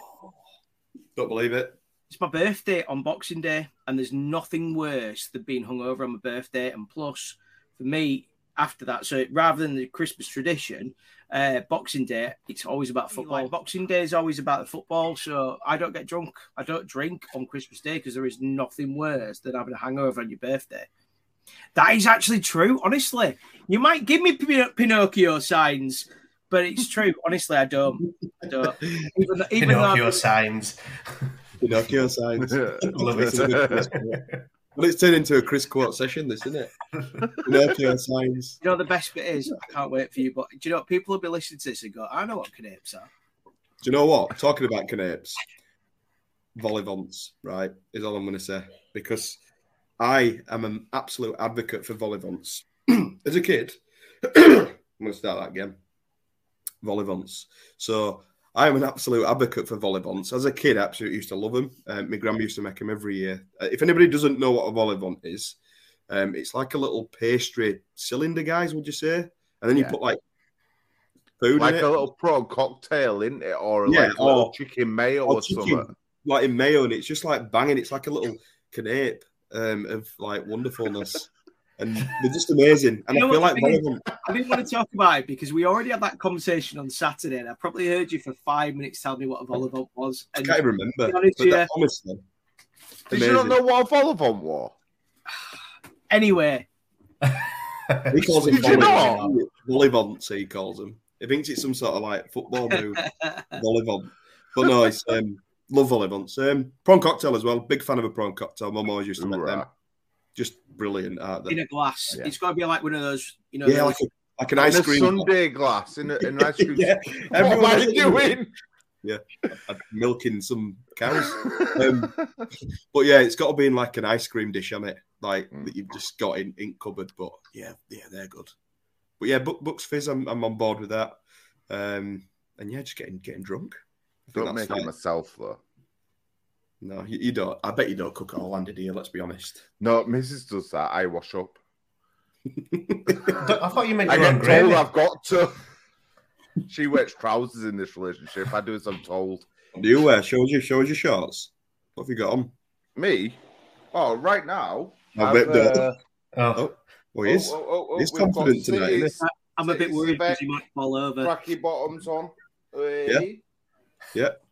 C: Don't believe it.
E: It's my birthday on Boxing Day, and there's nothing worse than being hungover on my birthday. And plus, for me, after that, so rather than the Christmas tradition, uh, Boxing Day, it's always about football. Boxing Day is always about the football, so I don't get drunk. I don't drink on Christmas Day because there is nothing worse than having a hangover on your birthday. That is actually true, honestly. You might give me Pin- Pinocchio signs, but it's true. Honestly, I don't. I don't. Even, even though
F: Pinocchio
E: I'm-
F: signs.
C: Pinocchio signs.
F: Love
C: It's a good Chris. Well, it's turned into a Chris quote session, this, isn't it? Pinocchio signs.
E: you know, the best bit is I can't wait for you. But do you know what? People will be listening to this and go, "I know what canapes are."
C: Do you know what? Talking about canapes, volleybonts, right, is all I'm going to say. Because I am an absolute advocate for volleybonts. As a kid, I'm going to start that again. Volleybonts. So I am an absolute advocate for volleybonts. As a kid, I absolutely used to love them. Um, my grandma used to make them every year. Uh, if anybody doesn't know what a volleybont is, um, it's like a little pastry cylinder, guys, would you say? And then you put like food
D: like
C: in it.
D: a little prawn cocktail, in it, or
C: Yeah,
D: like a little
C: or-
D: chicken mayo or,
C: or chicken,
D: something.
C: like in mayo, and it's just like banging. It's like a little canape um, of like wonderfulness, and they're just amazing. And
E: You know
C: I feel like
E: the thing is?
C: volleyball.
E: I didn't want to talk about it because we already had that conversation on Saturday, and I probably heard you for five minutes tell me what a volleyball was.
C: I
E: And
C: can't remember.
E: be honest
C: But
E: with
C: that,
E: you,
C: honestly,
D: Did you not know what a volleyball was?
E: anyway,
C: He calls them
D: Did you
C: volleyball. Volleybonts, he calls them. He thinks it's some sort of like football move, volleyball. But no, it's um, love volleybonts. Um, prawn cocktail as well. Big fan of a prawn cocktail. Mum always used to make them.
D: Hoorah.
C: Just brilliant, aren't
E: in a glass,
D: Yeah.
E: it's got to be like one of those, you know.
C: Yeah,
E: those-
C: like, a, like an ice cream.
D: sundae glass in, a, in an ice cream.
C: yeah,
D: What am I doing?
C: I'm milking some cows. Um, but yeah, it's got to be in like an ice cream dish, on it, like
D: Mm.
C: that you've just got in in cupboard. But yeah, yeah, they're good. But yeah, Buck, Bucks Fizz, I'm, I'm on board with that. Um, and yeah, just getting getting drunk. I
D: Don't make it
C: like-
D: myself though.
C: No, you, you don't. I bet you don't cook it all, Andy, do you? Let's be honest.
D: No, Mrs. does that. I wash up.
F: I thought you meant
D: I get told I've got to. She wears trousers in this relationship. I do as I'm told.
C: Do you wear? Show us your show us your shorts. What have you got on?
D: Me? Oh, right now.
C: I
D: I've,
C: bet that-
D: uh,
F: Oh,
C: Oh, he is.
D: oh, oh, oh,
C: He's confident tonight, isn't
E: I'm a bit worried because
D: spec-
E: he might fall over.
D: Cracky bottoms on.
C: Yeah.
D: Hey.
C: Yeah. For
D: Living-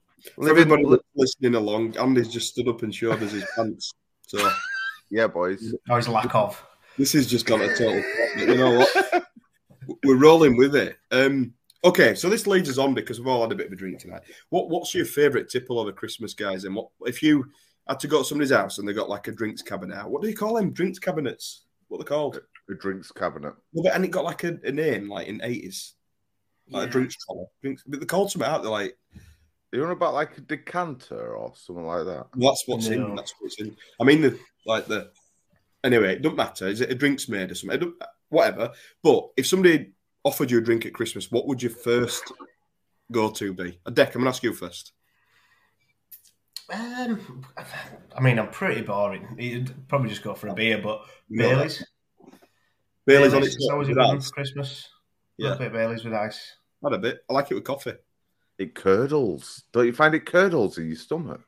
C: everybody li- listening along, Andy's just stood up and showed us his pants. So
D: Yeah, boys.
F: oh, his lack of.
C: this has just got a total. You know what? We're rolling with it. Um, okay, so this leads us on because we've all had a bit of a drink tonight. What What's your favourite tipple over Christmas, guys? And what if you had to go to somebody's house and they got like a drinks cabinet out? What do you call them? Drinks cabinets? What they're they called?
D: A drinks cabinet.
C: Well, but, and it got like a, a name, like in eighties, like a drinks trolley. Drinks, but they called something out. They're like,
D: You know about like a decanter or something like that?
C: that's what's in. That's what's in. I mean, the like the. Anyway, it doesn't matter. Is it a drinks made or something? It whatever. But if somebody offered you a drink at Christmas, what would your first go to be? A Dec. I'm gonna ask you first.
F: Um, I mean, I'm pretty boring. You'd probably just go for a beer, but
C: You know
F: Bailey's.
C: Bailey's on its
F: It's always a
C: with
F: good one for Christmas.
C: Yeah.
F: A bit of Bailey's with ice.
C: Not a bit. I like it with coffee.
D: It curdles. Don't you find it curdles in your stomach?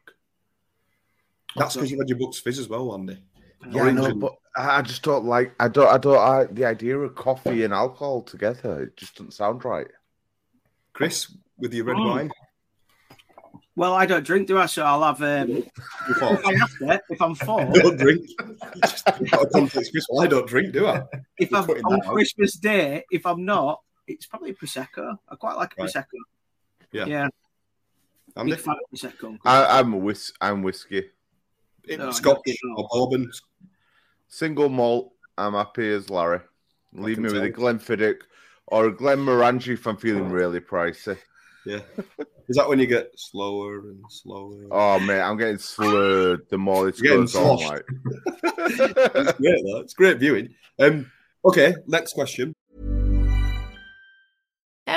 C: That's because you've had your Bucks Fizz as well, Andy.
D: Yeah, I know, but I I just don't like. I don't. I don't. I, the idea of coffee and alcohol together. It just doesn't sound right.
C: Chris with your red
E: Oh.
C: wine.
E: Well, I don't drink, do I? So I'll have. Um, if I have to, if I'm full,
C: I don't drink. Just out of context, Chris. Well, I don't drink, do I?
E: if
C: You're
E: I'm on
C: that out.
E: Christmas Day, if I'm not, it's probably a prosecco. I quite like a
C: Right.
E: prosecco.
C: Yeah.
E: yeah,
C: Andy,
E: big fan of prosecco.
D: I, I'm a whis- I'm whiskey.
E: No,
C: Scotch or bourbon.
D: Single malt. I'm happy as Larry. Leave me with a
C: tell.
D: Glenfiddich or a Glenmorangie if I'm feeling really pricey.
C: Yeah. Is that when you get slower and slower?
D: Oh man, I'm getting slurred the more this
C: You're getting
D: goes on. Like,
C: It's great, though. It's great viewing. Um, okay, next question.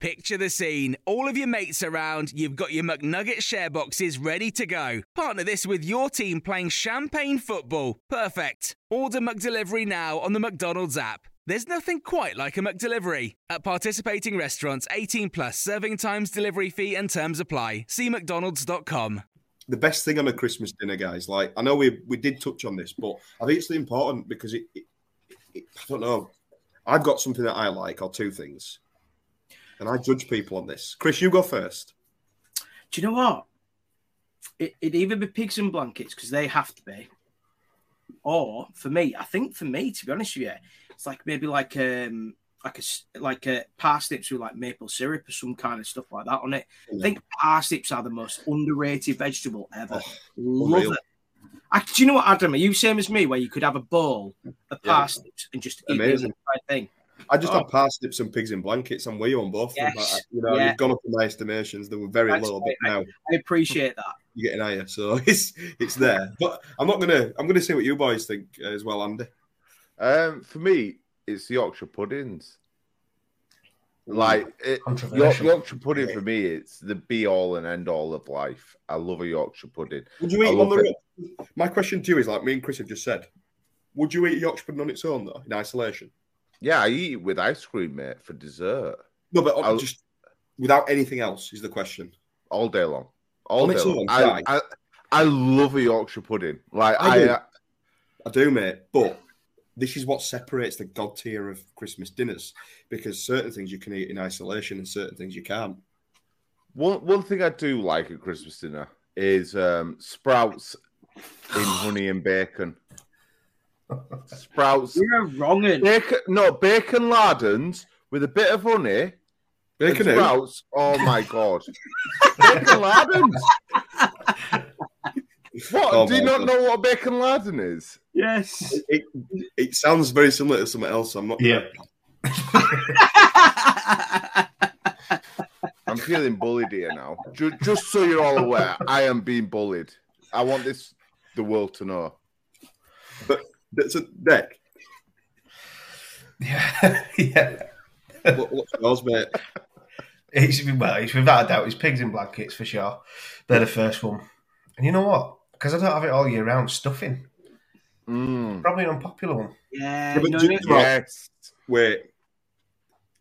A: Picture the scene. All of your mates around, you've got your McNugget share boxes ready to go. Partner this with your team playing champagne football. Perfect. Order McDelivery now on the McDonald's app. There's nothing quite like a McDelivery. At participating restaurants, 18 plus serving times, delivery fee, and terms apply. See McDonald's.com.
C: the best thing on a Christmas dinner, guys. Like I know we we did touch on this, but I think it's important because it, it, it I don't know. I've got something that I like, or two things, and I judge people on this. Chris, you go first.
E: Do you know what? It, it'd either be pigs and blankets because they have to be, or for me, I think for me, to be honest with you, it's like maybe like um like a like a parsnips with like maple syrup or some kind of stuff like that on it. I think parsnips are the most underrated vegetable ever. Love
C: unreal.
E: it. I, do you know what, Adam? Are you same as me, where you could have a bowl of
C: Yeah.
E: parsnips and just eat the
C: Amazing.
E: entire thing?
C: I just
E: Oh.
C: had parsnips and pigs in blankets. I'm with you on both.
E: Yes,
C: but, you know,
E: yeah.
C: you've gone up in my estimations. They were very
E: That's
C: low, but now
E: I appreciate that.
C: you're getting higher, so it's it's there. But I'm not gonna I'm gonna see what you boys think as well, Andy.
D: Um, for me, it's the Yorkshire puddings. Like it, York, Yorkshire pudding for me, it's the be all and end all of life. I love a Yorkshire pudding.
C: Would you eat on the road? My question to you is like me and Chris have just said. Would you eat Yorkshire pudding on its own though, in isolation?
D: Yeah, I eat it with ice cream, mate, for dessert
C: No, but
D: I'll-
C: just without anything else is the question.
D: all day long. All day
C: its
D: long. I. I, I love a Yorkshire pudding. Like
C: I
D: I,
C: do.
D: uh,
C: I do, mate. But this is what separates the god tier of Christmas dinners because certain things you can eat in isolation and certain things you can't.
D: one one thing I do like at Christmas dinner is um, sprouts in honey and bacon. Sprouts,
E: You're wrong.
D: bacon, no bacon lardons with a bit of honey.
C: Bacon
D: and sprouts. Oh my god, bacon lardons. What?
C: Oh
D: do you not
C: God.
D: know what a bacon lardon is?
E: Yes.
C: It, it sounds very similar to something else. I'm not.
F: Yeah.
D: I'm feeling bullied here now. Ju- Just so you're all aware, I am being bullied. I want this the world to know.
C: But that's a deck.
F: Yeah, yeah.
C: What, what's yours, mate?
F: It's well, it's without a doubt, it's pigs in blankets for sure. They're the first one, and you know what? Because I don't have it all year round, stuffing
D: Mm.
F: probably an unpopular one.
E: Yeah.
C: Yeah, but
E: no,
C: do-
E: no,
C: do- Right.
D: Yes.
C: Wait,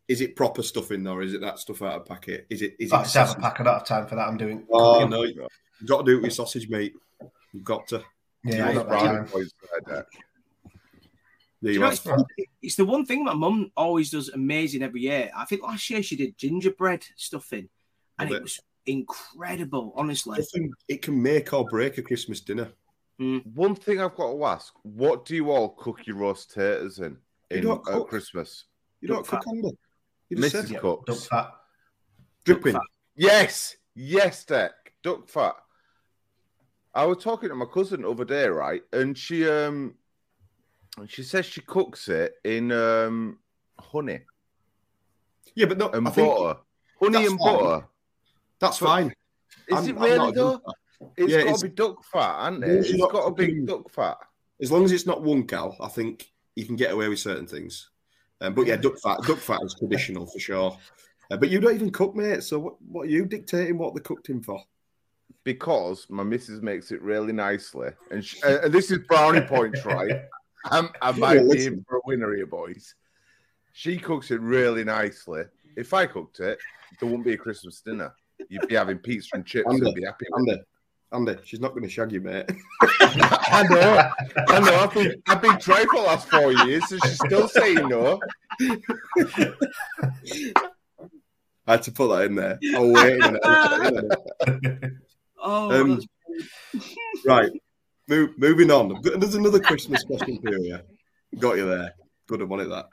C: is it proper stuffing though, or is it that stuff out of packet? Is it? Is
F: I
C: it?
F: just have a
C: sausage?
F: pack. I don't have time for that. I'm doing.
C: Oh
F: cooking.
C: no, you have got to do it with sausage meat. You've got to.
F: Yeah,
D: Nice
F: I've got that
D: brownie
F: time.
D: points there, Dad.
C: There
E: Do
C: you
E: you know, it's, it's the one thing my mum always does amazing every year. I think last year she did gingerbread stuffing, and
C: Love
E: it
C: it.
E: was incredible. Honestly,
C: Stuffing, it can make or break a Christmas dinner.
D: One thing I've got to ask: What do you all cook your roast taters in
C: You
D: in
C: don't
D: at. Christmas?
C: You don't
E: Duck
C: cook
E: fat.
C: under. You just
D: Mrs.
C: said
F: Yeah,
D: Cooks.
F: duck fat.
C: dripping.
E: fat.
D: Yes, yes, Dec. Duck fat. I was talking to my cousin the other day, right? And she um she says she cooks it in um honey
C: Yeah, but no,
D: and
C: I think
D: butter. Honey and
C: fine.
D: butter.
C: that's fine.
D: Is
C: I'm-
D: it really
C: not
D: though? It's
C: Yeah,
D: got to be duck fat, hasn't it? It's
C: not
D: got to be duck fat.
C: As long as it's not one cal, I think you can get away with certain things. Um, but yeah, duck fat, duck fat is traditional for sure. Uh, but you don't even cook, mate. So what, what are you dictating what they cooked him for?
D: because my missus makes it really nicely, and, she, uh, and this is brownie points, right? I'm, I might be
C: listen.
D: in for a winner here, boys. She cooks it really nicely. If I cooked it, there wouldn't be a Christmas dinner. You'd be having pizza and chips and be happy. with it.
C: Andy, Andy, she's not going to shag you, mate.
D: I know, I know. I've been, I've been trying for the last four years, and she's still saying no.
C: I had to put that in there. Oh wait a minute.
E: oh,
C: Um, right, Mo- moving on. There's another Christmas question for you. Got you there. Good, I wanted that.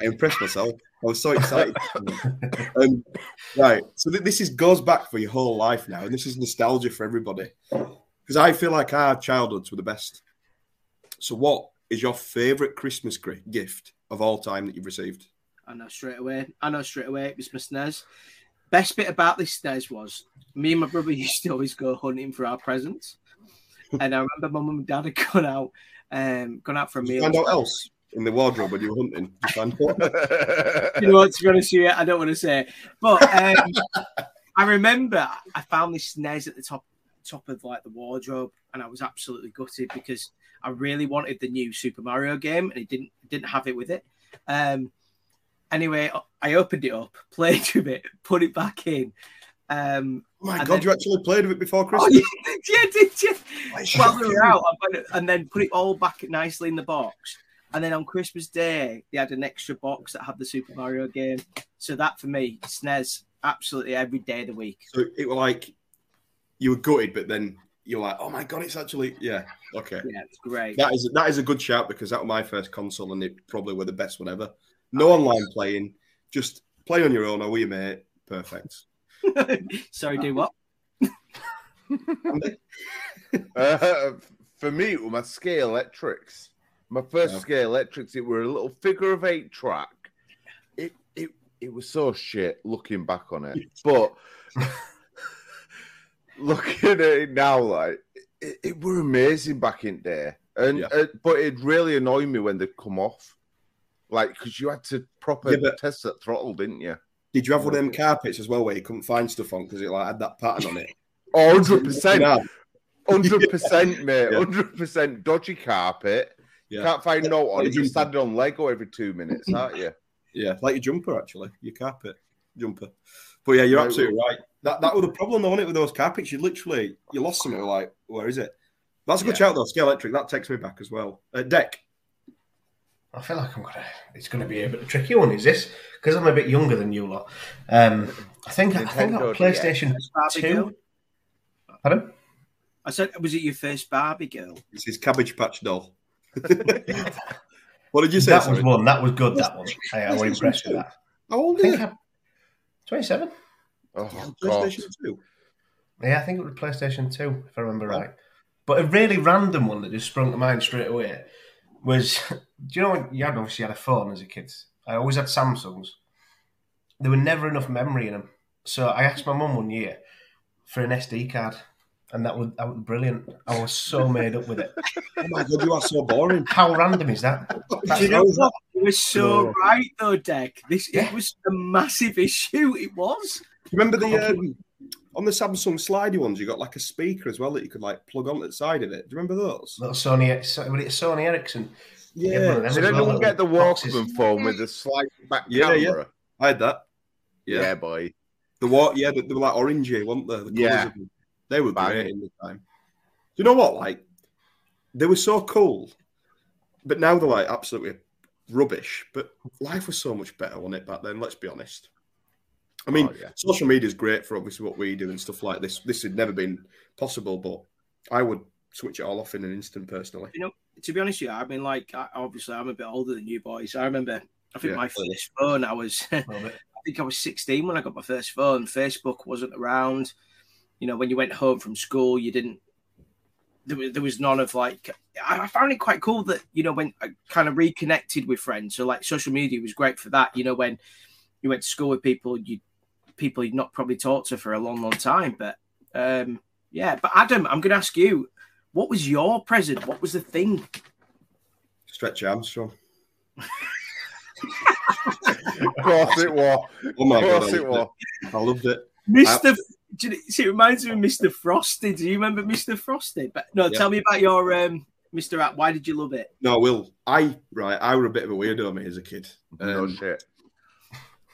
C: I impressed myself. I was so excited. um, right, so th- this is goes back for your whole life now, and this is nostalgia for everybody because I feel like our childhoods were the best. So, what is your favourite Christmas gri- gift of all time that you've received?
E: I know straight away. I know straight away. It was my SNES. Best bit about this SNES was me and my brother used to always go hunting for our presents. And I remember my mum and dad had gone out, um, gone out for a meal.
C: find out else in the wardrobe when you were hunting? You find out?
E: you know what? To be honest with you, I don't want to say, it. but um, I remember I found this SNES at the top top of like the wardrobe, and I was absolutely gutted because I really wanted the new Super Mario game, and it didn't didn't have it with it. Um, anyway, I opened it up, played with it, put it back in. Um,
C: Oh my God,
E: then-
C: you actually played with it before
E: Oh,
C: Christmas?
E: yeah, yeah, did you? While we were out, and then put it all back nicely in the box. And then on Christmas Day, they had an extra box that had the Super Mario game. So that for me, SNES, absolutely every day of the week.
C: So it was like you were gutted, but then you're like, oh my God, it's actually, yeah, okay.
E: Yeah, it's great.
C: That is that is a good shout because that was my first console and it probably were the best one ever. No online playing, just play on your own or with your mate. Perfect.
E: Sorry, do what?
D: Uh, for me, it was my Scalextrics. My first
C: Yeah.
D: Scalextrics, it were a little figure of eight track. It it it was so shit looking back on it, but looking at it now, like it, it were amazing back in there. And
C: Yeah.
D: uh, but it really annoyed me when they'd come off, like because you had to proper
C: Yeah, but-
D: test that throttle, didn't you?
C: Did you have one of them carpets as well where you couldn't find stuff on because it like had that pattern on it?
D: Oh, 100 percent. Hundred percent, mate.
C: Yeah.
D: Hundred percent dodgy carpet.
C: Yeah.
D: Can't find no on
C: Like
D: it. You're standing on Lego every two minutes, aren't you?
C: Yeah, like your jumper actually, your carpet jumper. But yeah, you're
D: Right,
C: absolutely right. That that was the problem though, wasn't it, with those carpets? You literally you lost something. Like, where is it? That's a good
D: Yeah.
C: shout though. Scalextric. That takes me back as well. Uh, Dec.
F: I feel like I'm gonna. It's gonna be a bit of a tricky one. Is this because I'm a bit younger than you lot? Um, I think I think I got a
D: Nintendo DS.
F: PlayStation
E: Barbie girl?
F: Two. Pardon?
E: I said, was it your first Barbie girl?
C: This is Cabbage Patch doll. what did you say?
F: that
C: sorry?
F: was one. That was good. That one. I, I was impressed with that.
C: How old are you?
F: 27.
D: Oh
C: Yeah,
D: god.
C: PlayStation Two.
F: Yeah, I think it was PlayStation 2, if I remember right. But a really random one that just sprung to mind straight away was do you know when you had obviously had a phone as a kid? I always had Samsungs. There were never enough memory in them. So I asked my mum one year for an SD card. And that was that was brilliant. I was so made up with it.
C: Oh my god, you are so boring.
F: How random is that?
E: Do you know what? You were so
C: No.
E: right though, Dec. This
F: Yeah.
E: it was a massive issue. It was.
C: Remember the um, on the Samsung slidey ones? You got like a speaker as well that you could like plug on the side of it. Do you remember those?
F: Little Sony, was it Sony Ericsson?
C: Yeah,
F: one of them
D: Did
F: as well,
D: get the. Walkman phone with the slide back
C: Yeah, yeah.
D: camera?
C: I had that.
D: Yeah,
C: Yeah,
D: boy.
C: the what? Yeah, they, they were like orangey, weren't they? The colours
D: Yeah.
C: of them. they were
D: Bang.
C: great in the time. Do you know what? Like, they were so cool, but now they're like absolutely rubbish. But life was so much better, wasn't it, back then? Let's be honest. I mean,
D: Oh, yeah.
C: social media is great for obviously what we do and stuff like this. This had never been possible, but I would switch it all off in an instant personally.
E: You know, to be honest with you, I mean, like, I, obviously, I'm a bit older than you boys. I remember, I think
C: Yeah.
E: my first phone, I was, I think I was 16 when I got my first phone. Facebook wasn't around. You know, when you went home from school, you didn't. There was, there was none of like. I I found it quite cool that you know when I kind of reconnected with friends. So like social media was great for that. You know when you went to school with people you people you'd not probably talked to for a long, long time. But um yeah, but Adam, I'm going to ask you, what was your present? What was the thing?
C: Stretch Armstrong.
D: Of course it was.
C: Oh my
D: Of
C: god,
D: course
C: I
D: it was.
C: it. I loved it.
E: Mr. F- do you- see, it reminds me of Mr. Frosty. Do you remember Mr. Frosty? But no,
C: Yeah.
E: tell me about your um, Mr. App. Why did you love it?
C: No, Will. I right. I were a bit of a weirdo me as a kid.
D: no
C: Um,
D: shit.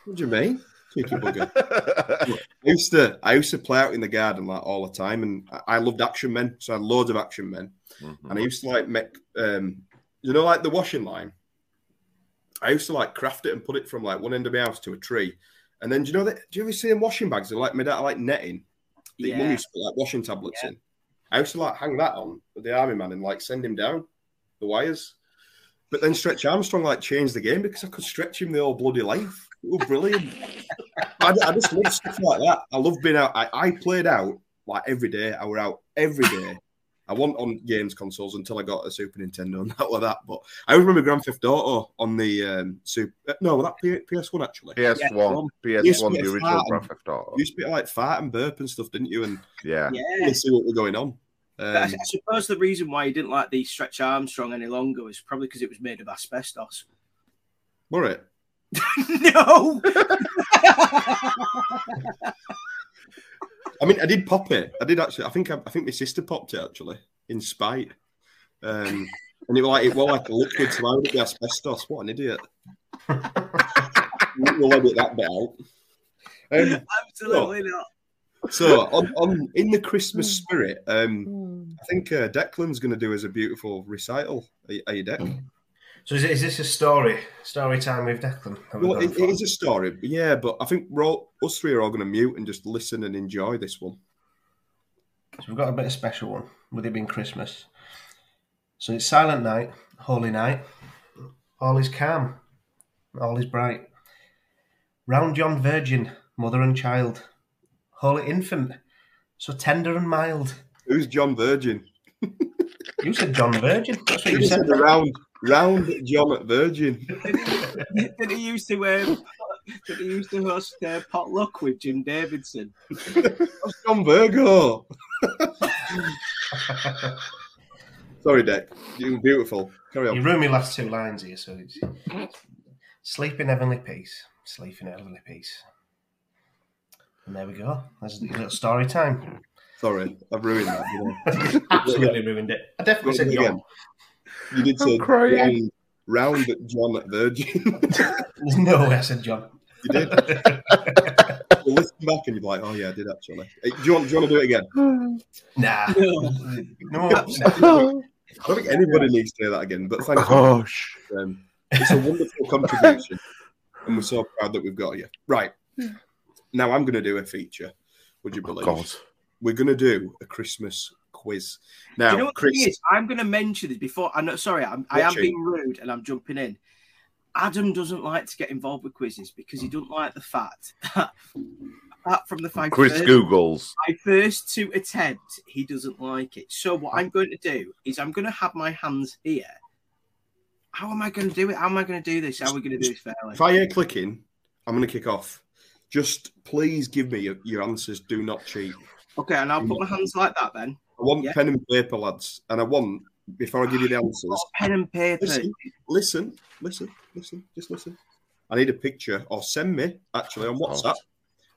C: What do you mean? Cheeky bugger. I used to I used to play out in the garden like all the time, and I- I loved action men, so I had loads of action men,
D: Mhm.
C: and I used to like make um, you know, like the washing line. I used to like craft it and put it from like one end of my house to a tree, and then do you know that? Do you ever see them washing bags? They're like made out of like netting. that your mum
E: Yeah.
C: used to put like washing tablets in. I used to like hang that on with the army man and like send him down the wires. But then Stretch Armstrong like changed the game because I could stretch him the whole bloody life. It was brilliant. I, I just love stuff like that. I love being out. I, I played out like every day. I were out every day. I wasn't on games consoles until I got a Super Nintendo and that was that. But I remember Grand Theft Auto on the um, Super. No, that P- PS1 actually.
D: PS1,
C: Yes,
D: PS1,
C: yes,
D: the original
C: um,
D: Grand Theft Auto.
C: You used to be like fart and burp and stuff, didn't you? And
D: Yeah.
E: Yeah.
C: really see what was going on.
E: But I
C: Um,
E: I suppose the reason why you didn't like the Stretch Armstrong any longer was probably because it was made of asbestos.
C: were it?
E: No.
C: I mean, I did pop it. I did actually. I think I, I think my sister popped it actually in spite. Um, and it was like it was like a liquid, so why would it be asbestos? What an idiot! we'll edit that bit out. Um,
E: Absolutely not.
C: so, on, on in the Christmas spirit, um, I think uh, Declan's going to do us a beautiful recital. Are, you- are you, Dec?
F: So is, it, is this a story? Story time with Declan?
C: Well, it, it is a story, yeah, but I think we're all, us three are all going to mute and just listen and enjoy this one.
F: So we've got a bit of special one with it being Christmas. So it's silent night, holy night. All is calm, all is bright. Round yon virgin, mother and child, holy infant, so tender and mild.
C: Who's John Virgin?
F: You said John Virgin. That's what
C: You
F: you said.
C: said round, round John at Virgin.
E: Did he used to um, did he used to host uh, potluck with Jim Davidson?
C: That's John Virgo. Sorry, Dec. You're beautiful. Carry on.
F: You
C: on.
F: ruined my last two lines here, so it's sleep in heavenly peace, sleep in heavenly peace. And there we go. There's a little story time.
C: Sorry, I've ruined that.
F: Absolutely ruined it. I definitely said
C: Again.
F: John.
C: you did say
D: I'm crying.
C: round, round John at Virgin.
F: No I said John.
C: you did. You'll listen back and you're like, oh yeah, I did actually. Hey, do you want? Do you want to do it again?
F: Nah.
E: No.
F: No.
C: I don't think anybody needs to hear that again. But thank you.
D: Gosh.
C: Um, it's a wonderful contribution, and we're so proud that we've got you. Right now, I'm going to do a feature. Would you believe?
D: God.
C: We're going to do a Christmas quiz. Now,
E: you know
C: Chris,
E: is? I'm going to mention this before. I'm not sorry. I'm, I am being rude and I'm jumping in. Adam doesn't like to get involved with quizzes because he doesn't like the fact that, apart from the fact
D: Chris
E: first,
D: Googles.
E: my first two attempt, he doesn't like it. So what I'm going to do is I'm going to have my hands here. How am I going to do it? How am I going to do this? How are we going to do this fairly?
C: if I hear clicking, I'm going to kick off. Just please give me your, your answers. Do not cheat.
E: Okay, and I'll put my hands like that then.
C: I want
E: Yeah.
C: pen and paper, lads, and I want before I give you the answers.
E: Oh, pen and paper.
C: Listen, listen, listen, listen, just listen. I need a picture, or send me actually on WhatsApp.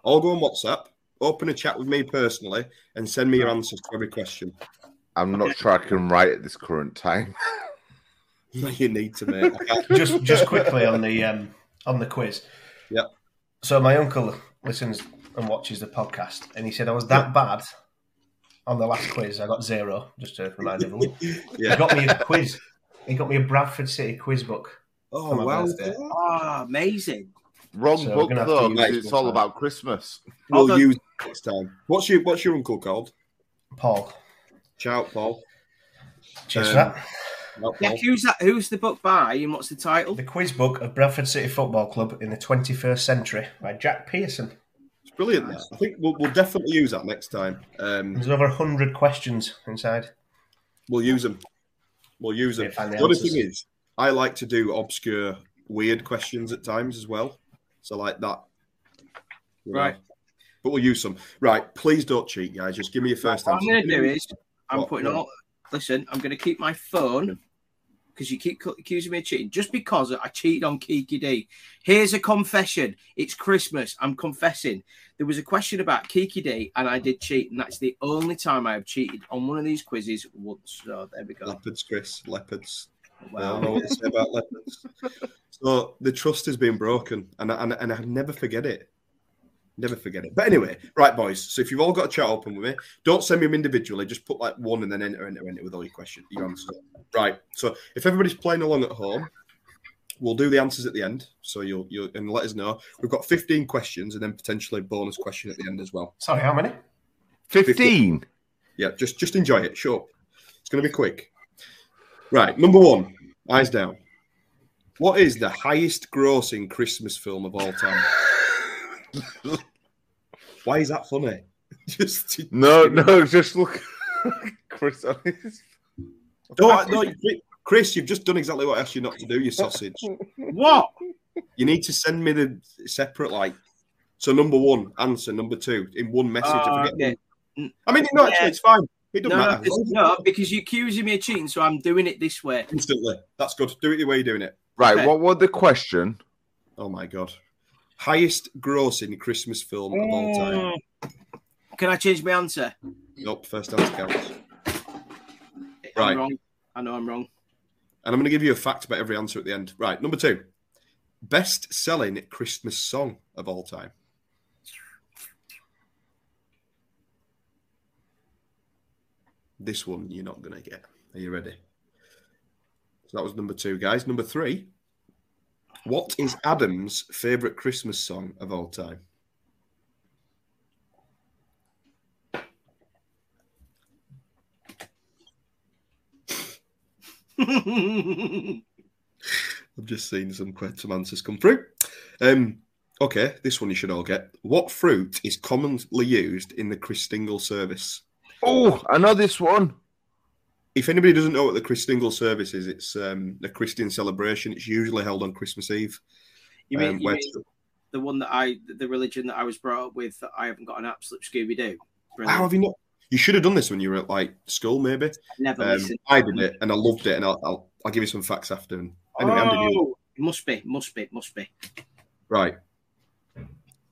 C: I'll go on WhatsApp, open a chat with me personally, and send me your answers to every question.
D: I'm not sure I can write at this current time.
C: you need to, mate.
F: Just just quickly on the um, on the quiz.
C: Yep.
F: So my uncle listens and watches the podcast, and he said I was that bad on the last quiz. I got zero. Just to remind everyone, he
C: yeah.
F: got me a quiz. He got me a Bradford City quiz book.
C: Oh
F: for my
C: wow.
F: birthday.
E: Oh, amazing.
D: Wrong
F: So we're
D: book
F: gonna have to
D: though,
F: use
D: 'cause it's all
F: time.
D: about Christmas.
C: We'll
E: Hold
C: use it next time. What's your What's your uncle called?
F: Paul,
C: Shout, Paul.
F: cheers
C: Um,
F: for that.
C: Not
E: Yeah,
C: Paul.
E: who's that? Who's the book by and what's the title?
F: The quiz book of Bradford City Football Club in the 21st century by Jack Pearson.
C: It's brilliant. That I think we'll, we'll definitely use that next time. Um,
F: There's another hundred questions inside.
C: we'll use them. We'll use them.
F: Yeah, the
C: the only
F: answers.
C: thing is, I like to do obscure, weird questions at times as well. So like that. You know.
E: Right.
C: But we'll use some. Right. Please don't cheat, guys. Just give me your first
E: what
C: answer.
E: I'm going to do is I'm
C: What?
E: putting
C: What?
E: all. Listen, I'm going to keep my phone because you keep accusing me of cheating just because I cheated on Kiki Dee. Here's a confession. It's Christmas. I'm confessing. There was a question about Kiki Dee, and I did cheat, and that's the only time I have cheated on one of these quizzes once. So there we go.
C: Leopards, Chris. Leopards. I
E: Well,
C: don't know what to say about leopards. So the trust has been broken, and I, and, and I never forget it. Never forget it. But anyway, right, boys. So if you've all got a chat open with me, don't send me them individually. Just put like one and then enter, enter, enter with all your questions, your answers. Right. So if everybody's playing along at home, we'll do the answers at the end. So you'll you'll and let us know. We've got 15 questions and then potentially a bonus question at the end as well.
F: Sorry, how many?
D: 15.
C: Yeah, just just enjoy it. Sure. It's going to be quick. Right, number one, eyes down. What is the highest grossing Christmas film of all time? Why is that funny? Just
D: No, no, just look. Chris,
C: no, no, Chris, you've just done exactly what I asked you not to do. You sausage.
E: what?
C: You need to send me the separate like. So number one, answer number two in one message. I
E: Uh,
C: forget-
E: yeah.
C: I mean, no, actually,
E: Yeah.
C: it's fine. It
E: No,
C: doesn't
E: no,
C: matter.
E: because, no, because you're accusing me of cheating, so I'm doing it this way.
C: Instantly, that's good. Do it the way you're doing it.
D: right,
E: Okay.
D: what was the question?
C: Oh my god. Highest grossing Christmas film of all time.
E: Mm. Can I change my answer?
C: Nope, first answer counts.
E: I'm
C: Right.
E: wrong. I know I'm wrong.
C: And I'm going to give you a fact about every answer at the end. Right, number two. Best selling Christmas song of all time. This one you're not going to get. Are you ready? So that was number two, guys. Number three. What is Adam's favourite Christmas song of all time? I've just seen some some answers come through. Um, okay, this one you should all get. What fruit is commonly used in the Christingle service?
D: Oh, I know this one.
C: If anybody doesn't know what the Christingle service is, it's um, a Christian celebration. It's usually held on Christmas Eve.
E: You mean,
C: Um,
E: you mean the one that I, the religion that I was brought up with, that I haven't got an absolute Scooby Doo?
C: How have you not? You should have done this when you were at like school, maybe.
E: Never
C: Um,
E: listened.
C: I did it and I loved it, and I'll I'll, I'll give you some facts after. And anyway,
E: Oh, must be, must be, must be.
C: right.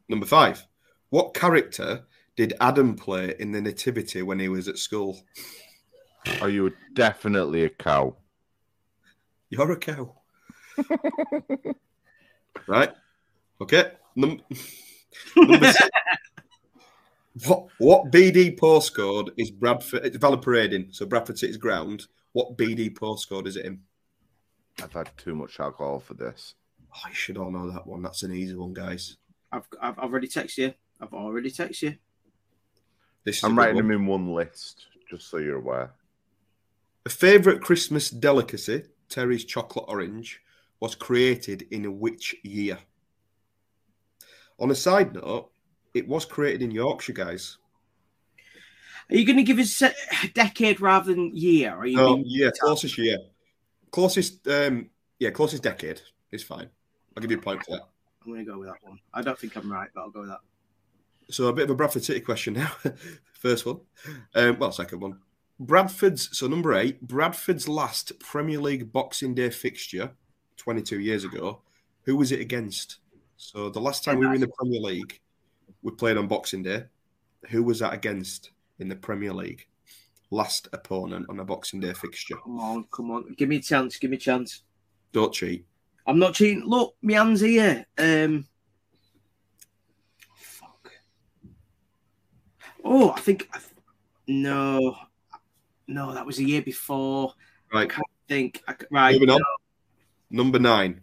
C: Number five. What character did Adam play in the Nativity when he was at school?
D: Are you definitely a cow?
C: You're a cow. right. Okay. Num- Number six. What, what BD postcode is Bradford? It's Valley Parading, so Bradford City's ground. What BD postcode is it in?
D: I've had too much alcohol for this.
C: Oh, you should all know that one. That's an easy one, guys.
E: I've, I've I've already texted you. I've already texted you.
C: This
D: I'm writing them in one list, just so you're aware.
C: A favourite Christmas delicacy, Terry's chocolate orange, was created in which year? On a side note, it was created in Yorkshire, guys.
E: Are you going to give us a decade rather than year? Are you?
C: No,
E: being-
C: yeah, closest year. Closest, um, yeah, closest decade is fine. I'll give you a point for that.
E: I'm going to go with that one. I don't think I'm right, but I'll go with that.
C: So a bit of a Bradford City question now. First one, um, well, second one. Bradford's so number eight. Bradford's last Premier League Boxing Day fixture, 22 years ago. Who was it against? So the last time we were in the Premier League, we played on Boxing Day. Who was that against in the Premier League? Last opponent on a Boxing Day fixture.
E: Come on, come on. Give me a chance. Give me a chance.
C: Don't cheat.
E: I'm not cheating. Look, my hands here. Um, fuck. Oh, I think. I th- no, no, that was a year before.
C: Right.
E: I think. I, c- right.
C: Moving on.
E: no.
C: Number nine.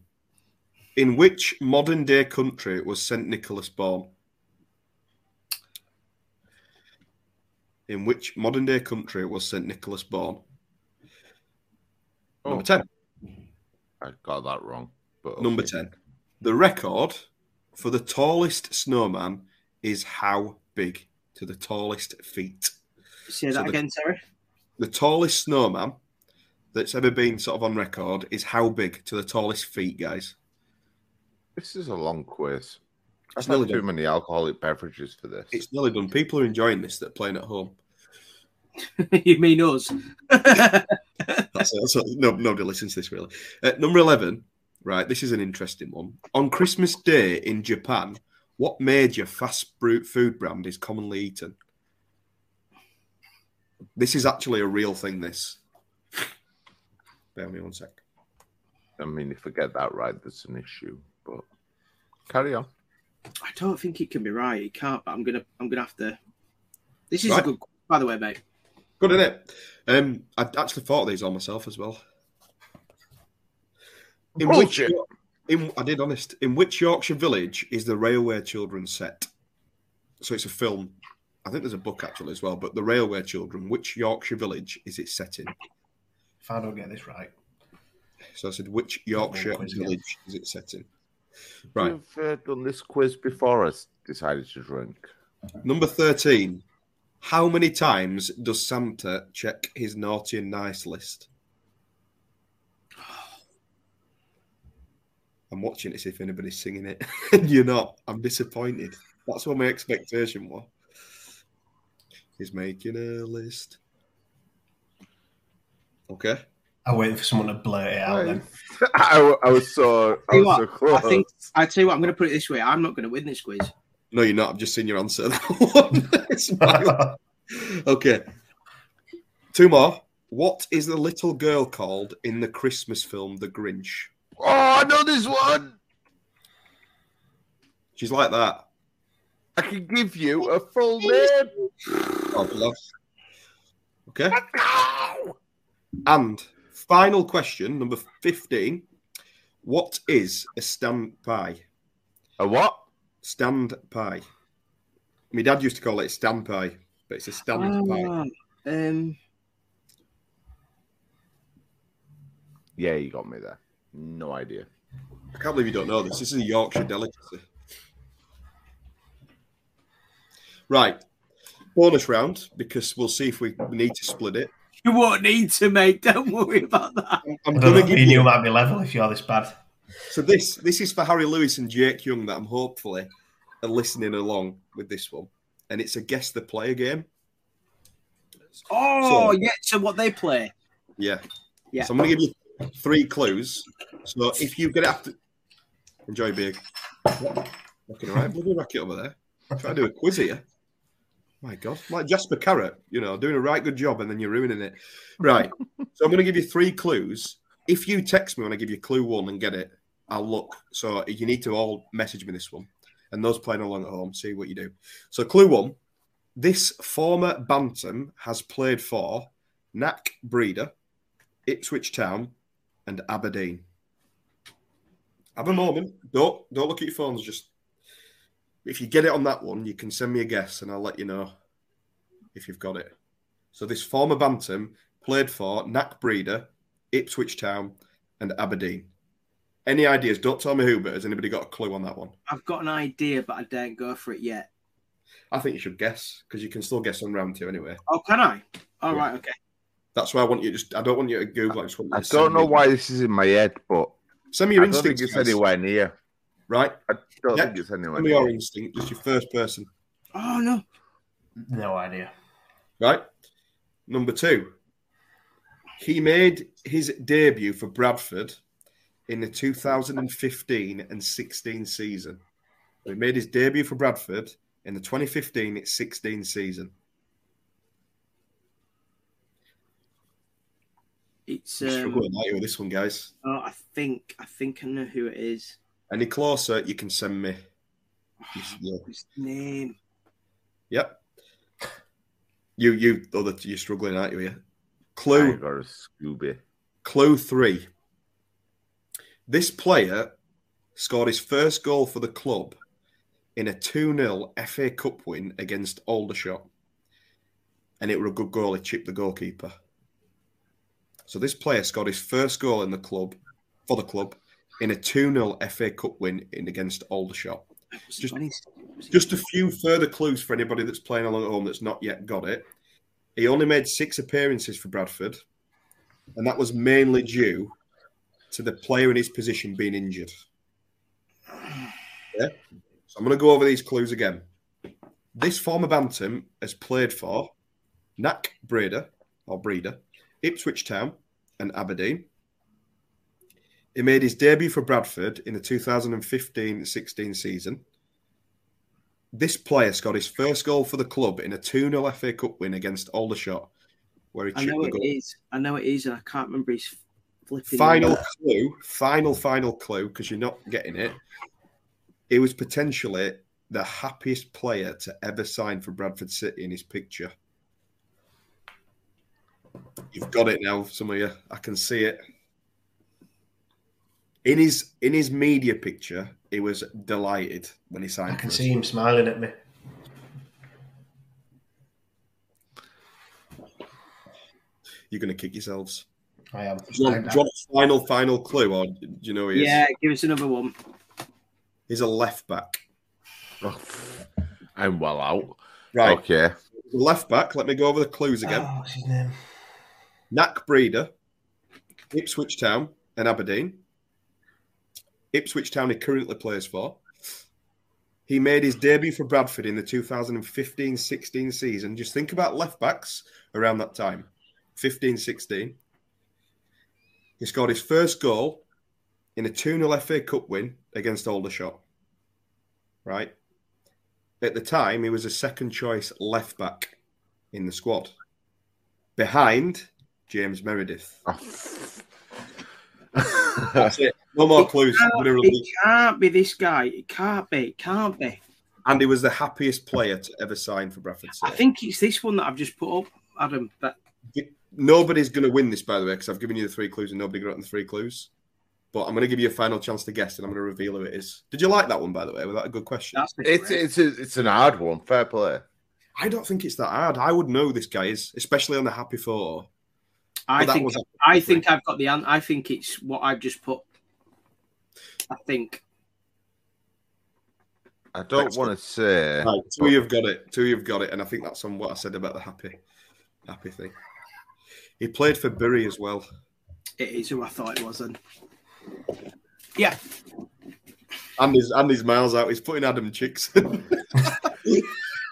C: In which modern day country was St. Nicholas born? In which modern day country was St. Nicholas born? Oh. Number
D: Oh.
C: 10.
D: I got that wrong. But
C: Number 10. The record for the tallest snowman is how big to the tallest feet?
E: Say
C: So
E: that
C: the-
E: again, sorry.
C: The tallest snowman that's ever been sort of on record is how big to the tallest feet, guys?
D: This is a long quiz.
C: That's
D: I've
C: nearly
D: too
C: done.
D: many alcoholic beverages for this.
C: It's nearly done. People are enjoying this that are playing at home.
E: you mean us?
C: That's, that's no, nobody listens to this really. Uh, number eleven, right? This is an interesting one. On Christmas Day in Japan, what major fast food brand is commonly eaten? This is actually a real thing. This. Bear me one sec.
D: I mean, if I get that right, that's an issue. But carry on.
E: I don't think it can be right. It can't. But I'm gonna. I'm gonna have to. This is
C: Right.
E: a good. By the way, mate.
C: Good, isn't it? Um, I actually thought these on myself as well. In which, in I did honest. In which Yorkshire village is the Railway Children set? So it's a film. I think there's a book actually as well. But the Railway Children. Which Yorkshire village is it set in?
F: If I don't get this right,
C: So I said, which Yorkshire
F: quiz again.
C: village is it set in? Right.
D: You've uh, done this quiz before I decided to drink.
C: Number thirteen. How many times does Santa check his naughty and nice list? I'm watching it to see if anybody's singing it. you're not. I'm disappointed. That's what my expectation was. He's making a list. Okay.
F: I'm waiting for someone to blurt it out. Then
D: I, I was so, I
E: Tell you
D: was so close.
E: I think. I tell you what. I'm gonna put it this way. I'm not gonna win this quiz.
C: No, you're not. I've just seen your answer. It's fine. okay. Two more. What is the little girl called in the Christmas film The Grinch?
D: Oh, I know this one.
C: She's like that.
D: I can give you a full name.
C: Oh, love. Okay. And final question, number 15. What is a stand pie?
D: A what?
C: Stand pie. My dad used to call it stand pie, but it's a stand pie.
E: Ah, um,
D: Yeah, you got me there. No idea.
C: I can't believe you don't know this. This is a Yorkshire delicacy. Right. Bonus round because we'll see if we need to split it.
E: you won't need to, mate. Don't worry about that.
C: I'm going to give
F: me and you
C: you.
F: might be level if you're this bad.
C: So this this is for Harry Lewis and Jake Young that I'm hopefully are listening along with this one, and it's a guess the player game.
E: Oh,
C: So-
E: yeah. So what they play?
C: Yeah.
E: Yeah.
C: So I'm going to give you three clues. So if you get after, enjoy big. Looking all right, bloody rocket over there. Trying to do a quiz here. My God, like Jasper Carrott, you know, doing a right good job, and then you're ruining it. Right. so I'm going to give you three clues. If you text me when I give you clue one and get it, I'll look. So you need to all message me this one, and those playing along at home, see what you do. So clue one: this former bantam has played for NAC Breda, Ipswich Town, and Aberdeen. Have a moment. Don't don't look at your phones. Just if you get it on that one, you can send me a guess, and I'll let you know if you've got it. So this former bantam played for NAC Breda, Ipswich Town, and Aberdeen. Any ideas? Don't tell me who, but has anybody got a clue on that one?
E: I've got an idea, but I don't go for it yet.
C: I think you should guess because you can still guess on round two anyway.
E: Oh, can I? All
C: Yeah.
E: right. Okay.
C: That's why I want you to just. I don't want you to Google. I just want you
D: I
C: to
D: don't know
C: me-
D: why this is in my head, but
C: Send me your
D: I don't think
C: instincts.
D: it's
C: guys.
D: anywhere near.
C: Right.
D: I don't
C: Yeah.
D: think it's anywhere
C: Send me your
D: near.
C: instinct. Just your first person.
E: Oh no.
F: No idea.
C: Right. Number two. He made his debut for Bradford in the 2015 and 16 season. He made his debut for Bradford in the 2015 16 season.
E: It's um,
C: struggling out with this one, guys.
E: oh, I think I think I know who it is.
C: Any closer, you can send me. Yeah.
E: His name.
C: Yep. You, you, oh, that you're struggling, aren't you? Here. Clue,
D: got a Scooby.
C: clue three. This player scored his first goal for the club in a 2 0 FA Cup win against Aldershot. And it were a good goal. He chipped the goalkeeper. So this player scored his first goal in the club for the club in a 2 0 FA Cup win in against Aldershot. Just-
E: when he's- was it-
C: Just a few further clues for anybody that's playing along at home that's not yet got it. He only made six appearances for Bradford, and that was mainly due to the player in his position being injured. Yeah. So I'm going to go over these clues again. This former Bantam has played for NAC Breda or Breda, Ipswich Town, and Aberdeen. He made his debut for Bradford in the 2015 16 season. This player scored his first goal for the club in a 2 0 FA Cup win against Aldershot, where he
E: I know it is. I know it is, and I can't remember his flipping.
C: Final
E: name.
C: clue, final, final clue, because you're not getting it. He was potentially the happiest player to ever sign for Bradford City in his picture. You've got it now, some of you. I can see it. In his in his media picture, he was delighted when he signed.
F: I can
C: for us.
F: see him smiling at me.
C: You're going to kick yourselves.
F: I am.
C: Do you, want, do you want a final, final clue, or do you know who he is?
E: Yeah, give us another one.
C: He's a left back.
D: Oh, I'm well out.
C: Right.
D: Okay.
C: Left back. Let me go over the clues again.
F: Oh, what's his name?
C: NAC Breda, Ipswich Town, and Aberdeen. Ipswich Town he currently plays for. He made his debut for Bradford in the 2015 16 season. Just think about left backs around that time 15 16. He scored his first goal in a 2 0 FA Cup win against Aldershot. Right? At the time, he was a second choice left back in the squad. Behind James Meredith.
D: Oh.
C: That's it. No more clues.
E: Can't- it
C: the-
E: can't be this guy. It can't be. It can't be.
C: And he was the happiest player to ever sign for Bradford City.
E: I think it's this one that I've just put up, Adam. But
C: Nobody's going to win this, by the way, because I've given you the three clues and nobody got the three clues. But I'm going to give you a final chance to guess, and I'm going to reveal who it is. Did you like that one, by the way? Was that a good question?
E: that's
D: It's it's a, it's an hard one. Fair play.
C: I don't think it's that hard. I would know this guy is, especially on the happy four.
E: I think I think I've got the an- I think it's what I've just put. I think
D: I don't want to say.
C: Right, two of you've got it. Two you've got it, and I think that's on what I said about the happy, happy thing. He played for Bury as well.
E: it is who I thought it was. Then yeah,
C: And his and his miles out. He's putting Adam Chicks.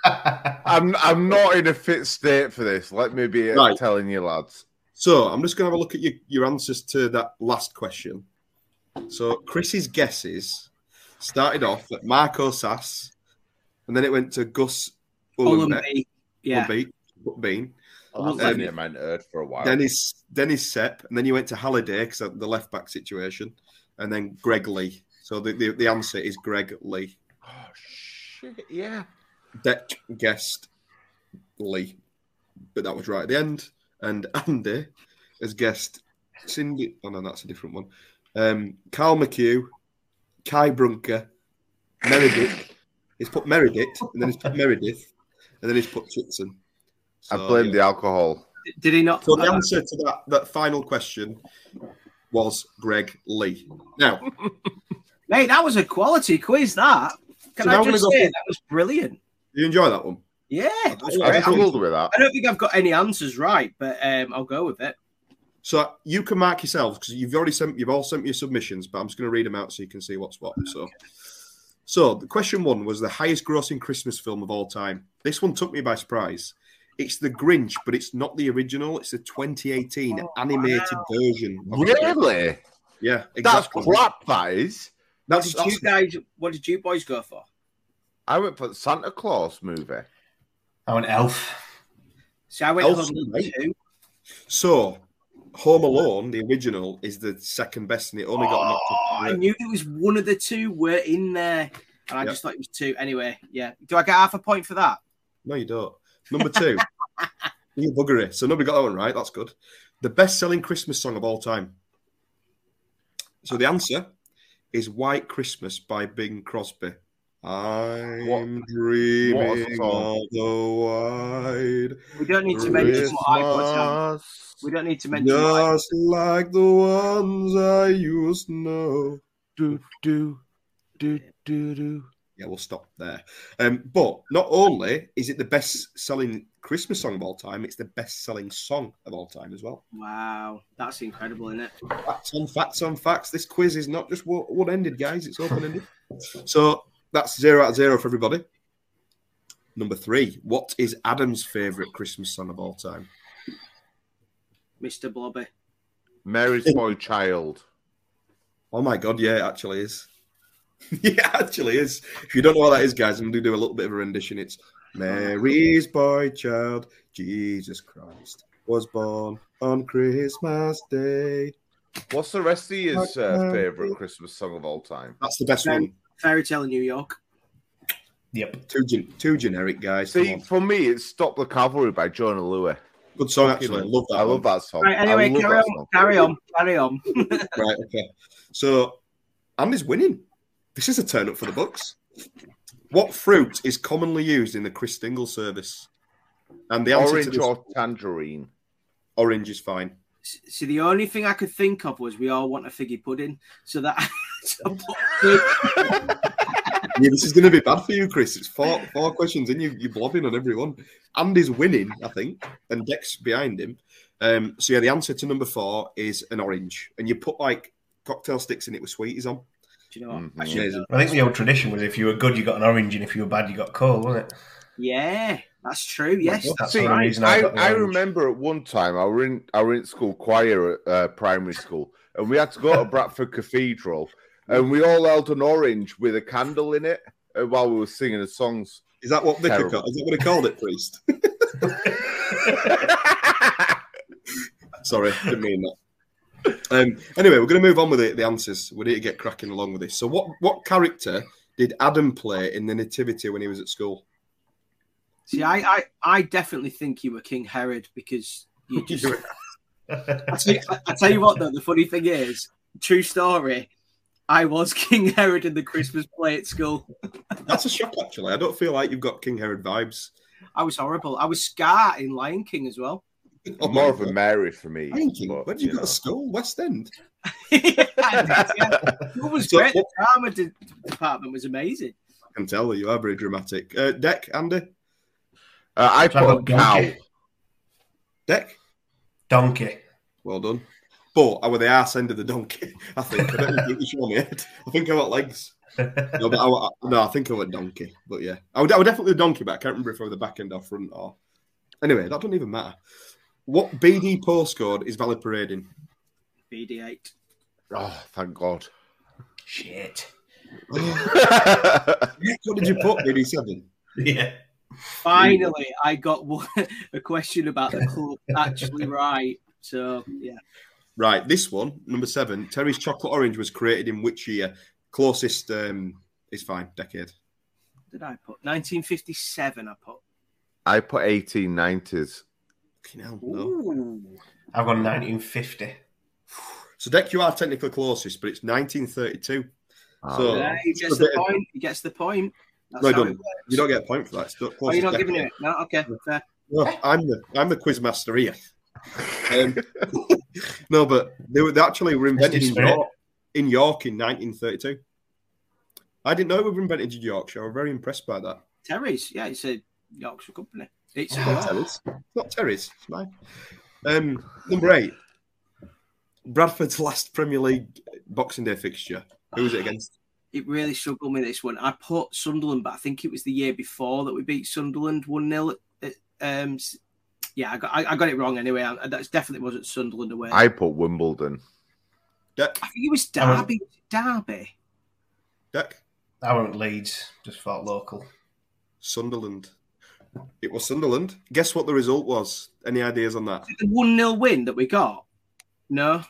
D: I'm I'm not in a fit state for this. Let me be
C: Right.
D: telling you, lads.
C: so I'm just going to have a look at your, your answers to that last question. So Chris's guesses started off at Marco Sass, and then it went to Gus Ullenbeck,
E: Ullenby, yeah,
C: Ullenbeek, Bean.
D: Oh, that's
C: Um,
D: been in my nerd for a while.
C: Dennis Dennis Sepp, and then you went to Halliday because of the left back situation, and then Greg Leigh. So the, the, the answer is Greg Leigh.
D: oh shit! Yeah.
C: Dec guessed Leigh, but that was right at the end. And Andy has guessed Cindy. Oh no, that's a different one. Um, Carl McHugh, Kai Brunker, Meredith. He's put Meredith, and then he's put Meredith, and then he's put Chitson.
D: I blame
C: yeah.
D: the alcohol.
E: did he not?
C: So the answer to that, that final question was Greg Leigh. Now,
E: Mate, that was a quality quiz. That can
C: So
E: I just say that was brilliant.
C: you enjoy that one?
E: Yeah, that was
D: I
E: great.
D: struggled with that.
E: I don't think I've got any answers right, but um, I'll go with it.
C: So you can mark yourselves because you've already sent you've all sent me your submissions, but I'm just going to read them out so you can see what's what. So, so the question one was the highest grossing Christmas film of all time. This one took me by surprise. It's The Grinch, but it's not the original. It's the 2018 animated version. of The Grinch.
D: Really?
C: Yeah,
D: That's crap. That is.
E: What
C: That's,
E: did you guys? What did you boys go for?
D: I went for the Santa Claus movie.
F: I went Elf.
E: See, I went
C: Elf,
E: home
C: right?
E: two.
C: so. Home Alone, the original, is the second best, and it only got knocked
E: Oh,
C: off.
E: I knew it was one of the two were in there, and I
C: Yeah.
E: just thought it was two. Anyway, yeah. Do I get half a point for that?
C: No, you don't. Number two, you buggery. So nobody got that one right. That's good. The best-selling Christmas song of all time. So the answer is "White Christmas" by Bing Crosby. I'm
D: What-
C: dreaming
D: what a song.
C: of the
E: We don't need to mention
C: Christmas.
E: what I put down. We don't need to mention. what I-
C: just like the ones I used to know.
D: Do do do do do.
C: Yeah, we'll stop there. Um, but not only is it the best-selling Christmas song of all time, it's the best-selling song of all time as well.
E: Wow, that's incredible, isn't it?
C: Facts on facts on facts. This quiz is not just one ended, guys. It's open ended. so that's zero out of zero for everybody. Number three. What is Adam's favourite Christmas song of all time?
E: Mr. Blobby.
D: Mary's boy child.
C: Oh my god, yeah, it actually is. yeah, it actually is. If you don't know what that is, guys, I'm going to do a little bit of a rendition. It's Mary's boy child, Jesus Christ, was born on Christmas Day.
D: What's the rest of his uh, favorite Christmas song of all time?
C: That's the best
E: Fairy,
C: one.
E: Fairy Tale in New York.
F: Yep.
C: Too, gen- too generic, guys.
D: See, for me, it's "Stop the Cavalry" by Jonah Lewis.
C: Good song, actually. I love that.
D: I
C: one.
D: love that song.
E: Right, anyway, carry on,
D: song.
E: carry on, carry on.
C: Right, okay. So Andy's winning. This is a turn up for the Bucks. What fruit is commonly used in the Christingle service? And the answer to
D: Orange
C: this,
D: or tangerine?
C: orange is fine.
E: See, the only thing I could think of was we all want a figgy pudding, so that. so I put-
C: Yeah, this is going to be bad for you, Chris. It's four four questions and you you're blobbing on everyone. Andy's winning, I think, and Dec's behind him. Um, so yeah, the answer to number four is an orange, and you put like cocktail sticks in it with sweeties on.
E: Do you know what?
D: Mhm.
E: I.
F: I think the old tradition was if you were good, you got an orange, and if you were bad, you got coal, wasn't it?
E: Yeah, that's true. Yes,
F: That's
D: See,
F: the only reason I
D: I, I remember at one time I were in I were in school choir at uh, primary school, and we had to go to Bradford Cathedral, and we all held an orange with a candle in it uh, while we were singing the songs.
C: Is that what Vicar called? Is that what he called it, priest? Sorry, didn't mean that. Um, anyway, we're going to move on with the, the answers. We need to get cracking along with this. So, what what character did Adam play in the Nativity when he was at school?
E: See, I, I, I definitely think you were King Herod because you just. I, tell you, I tell you what, though, the funny thing is, true story. I was King Herod in the Christmas play at school.
C: That's a shock, actually. I don't feel like you've got King Herod vibes.
E: I was horrible. I was Scar in Lion King as well.
C: Oh,
D: More of a Mary for me.
C: Lion King.
D: but,
C: Where did you,
D: you
C: go
D: know.
C: to school? West End.
E: yeah, it was
C: So
E: great. The drama department was amazing.
C: I can tell that you are very dramatic. Uh, Dec, Andy?
D: Uh, I
F: So I
D: put a
F: got
D: cow.
F: donkey.
C: Dec?
F: Donkey.
C: Well done. But I were the ass end of the donkey, I think. I don't think it was on my head. I think I got legs. No, but I, wa- no, I think I went donkey. But yeah, I would, I would definitely donkey, but I can't remember if I were the back end or front or. Anyway, that doesn't even matter. What BD postcode is Valley parading?
E: BD8.
D: Oh, thank God.
F: Shit.
C: What did you put, BD7?
F: Yeah.
E: Finally, I got one, a question about the club actually right. So, yeah.
C: Right, this one, number seven. Terry's Chocolate Orange was created in which year? Closest um, is fine, decade.
E: Did I put 1957? I put.
D: I put 1890s.
C: Fucking hell, no.
E: Ooh.
F: I've got 1950.
C: So, Dec, you are technically closest, but it's 1932.
D: Oh,
C: So-
E: Yeah, he gets the
C: bit of-
E: point. He gets the point. That's
C: No, you don't. You don't get a point for that. It's not
E: Oh, you're not giving it? No, okay, fair.
C: No, I'm the I'm the quiz master here. Um, no, but they were they actually were invented in York, in York in 1932. I didn't know we were invented in Yorkshire. I'm very impressed by that.
E: Terry's, yeah, it's a Yorkshire company. It's
C: It's not Terry's. It's not Terry's. It's mine. Um, number eight. Bradford's last Premier League Boxing Day fixture. Who was it against?
E: It really struggled with this one. I put Sunderland, but I think it was the year before that we beat Sunderland one 0 Um, yeah, I got I, I got it wrong anyway. I, that definitely wasn't Sunderland away. I,
D: I put Wimbledon.
C: Dec.
E: think it was
F: I went-
E: Derby. Derby.
C: Dec.
F: I went Leeds. Just felt local.
C: Sunderland. It was Sunderland. Guess what the result was? Any ideas on that?
E: The one 0 win that we got. No.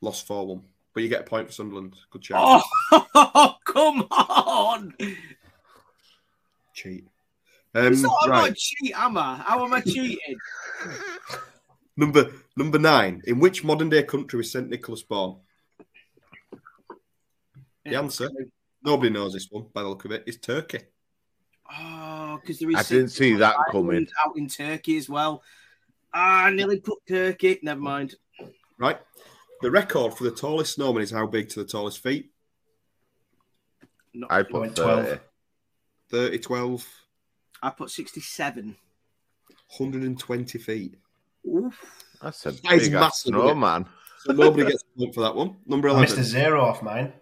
C: Lost 4 1. But you get a point for Sunderland. Good chance.
E: Oh, come on!
C: Cheat. Um,
E: It's not, I'm
C: right.
E: not cheat, am I? How am I cheating?
C: Number number nine. In which modern day country was St. Nicholas born? The answer, nobody knows this one by the look of it, is Turkey.
E: Oh, because there is.
D: I didn't see that coming.
E: Out in Turkey as well. Ah, I nearly put Turkey. Never mind.
C: Right? The record for the tallest snowman is how big to the tallest feet?
E: Not
D: I put
F: went 12.
D: 30.
C: 30, 12,
E: I put 67.
C: 120 feet.
E: Oof.
D: That's a
C: That is
D: big ass
C: massive,
D: snowman.
C: So nobody gets a point for that one. Number
F: I missed
C: 11.
F: a zero off mine.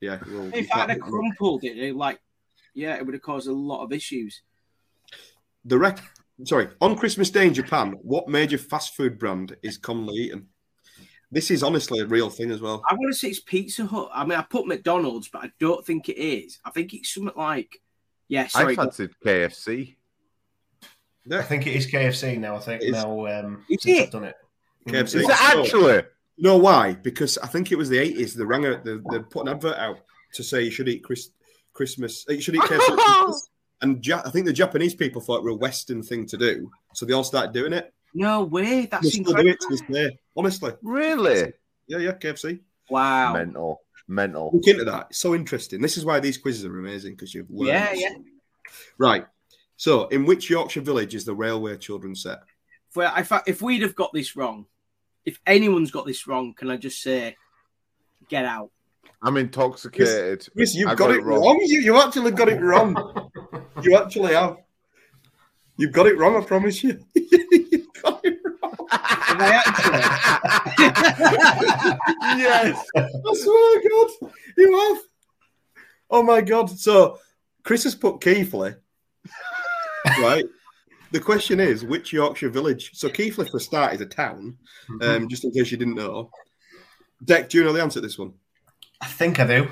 C: Yeah, well, you
E: If I had
C: can't-
E: crumpled it, it, like, yeah, it would have caused a lot of issues.
C: the rec- Sorry, on Christmas Day in Japan, what major fast food brand is commonly eaten? This is honestly a real thing as well.
E: I want to say it's Pizza Hut. I mean, I put McDonald's, but I don't think it is. I think it's something like, yeah,
D: I
E: sorry.
D: fancied KFC.
F: I think it is KFC now. I think
C: It is.
F: now um,
E: Is
F: since
E: it?
F: I've done it.
C: KFC.
D: Is it actually?
C: You know why? Because I think it was the eighties. They rang a, they, they put an advert out to say you should eat Chris, Christmas. uh, You should eat KFC. And ja- I think the Japanese people thought it were a Western thing to do, so they all started doing it.
E: No way. That's
C: They still do
E: incredible.
C: It to this day. Honestly,
D: Really?
C: yeah, yeah, KFC.
E: Wow.
D: Mental. Mental.
C: Look into that. It's so interesting. This is why these quizzes are amazing because you've learned.
E: Yeah, yeah.
C: Right. So, in which Yorkshire village is the railway children set?
E: If, we, if, I, if we'd have got this wrong, if anyone's got this wrong, can I just say, get out?
D: I'm intoxicated.
C: Chris, you've
D: I
C: got, it wrong. You, you actually got it wrong. you actually have. You've got it wrong. I promise you. you've got it wrong.
E: Have I actually?
D: yes.
C: I swear to God, you have. Oh my God. So, Chris has put Keighley. right. The question is, which Yorkshire village? So, Keighley, for a start, is a town. Um, just in case you didn't know. Dec, do you know the answer to this one?
F: I think I do.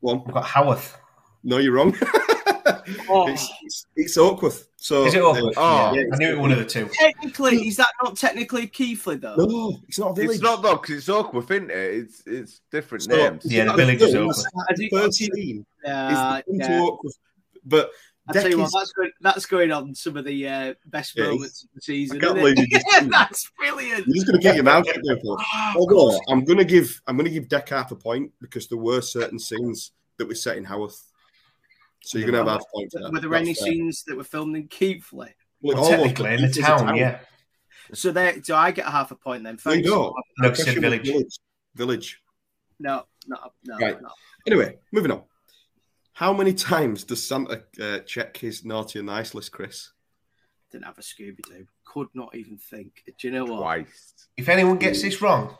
C: One.
F: I've got Haworth.
C: No, you're wrong.
E: Oh.
C: it's, it's, it's Oakworth. So
F: Is it Oakworth?
D: Oh.
F: yeah. I knew it one of the two.
E: Technically, is that not technically Keighley though?
C: No, it's not a village.
D: It's not though, because it's Oakworth, isn't it? It's it's different
C: So-
D: names.
F: Yeah, the village is
C: film,
F: Oakworth.
C: at
E: Has it
C: the
E: got
C: first
E: to-
C: scene
E: Yeah,
C: is the
E: yeah.
C: to Oakworth. But
E: I tell you what, that's going, that's going on some of the uh, best
C: Yeah,
E: moments of the season.
C: I can't believe you
E: it?
C: just did that.
E: that's brilliant.
C: You're just going to get your mouth shut there for. Although. I'm going to give I'm going to give Dec half a point because there were certain scenes that were set in Haworth. So you're going to have half a point.
E: Were there
C: That's
E: any
C: fair.
E: scenes that were filmed in Keighley?
C: Well, it
F: Well, technically, in the
C: it's a
F: town, yeah.
E: So there, so I get a half a point then.
C: No, you
E: Thanks.
C: don't.
F: No,
C: The
F: it's in
C: question was
F: village.
C: Village.
E: No, no, no,
C: Right.
E: no.
C: Anyway, moving on. How many times does Santa uh, check his naughty and nice list, Chris?
E: Didn't have a Scooby Doo. Could not even think. Do you know what?
D: Twice.
F: If anyone gets this wrong,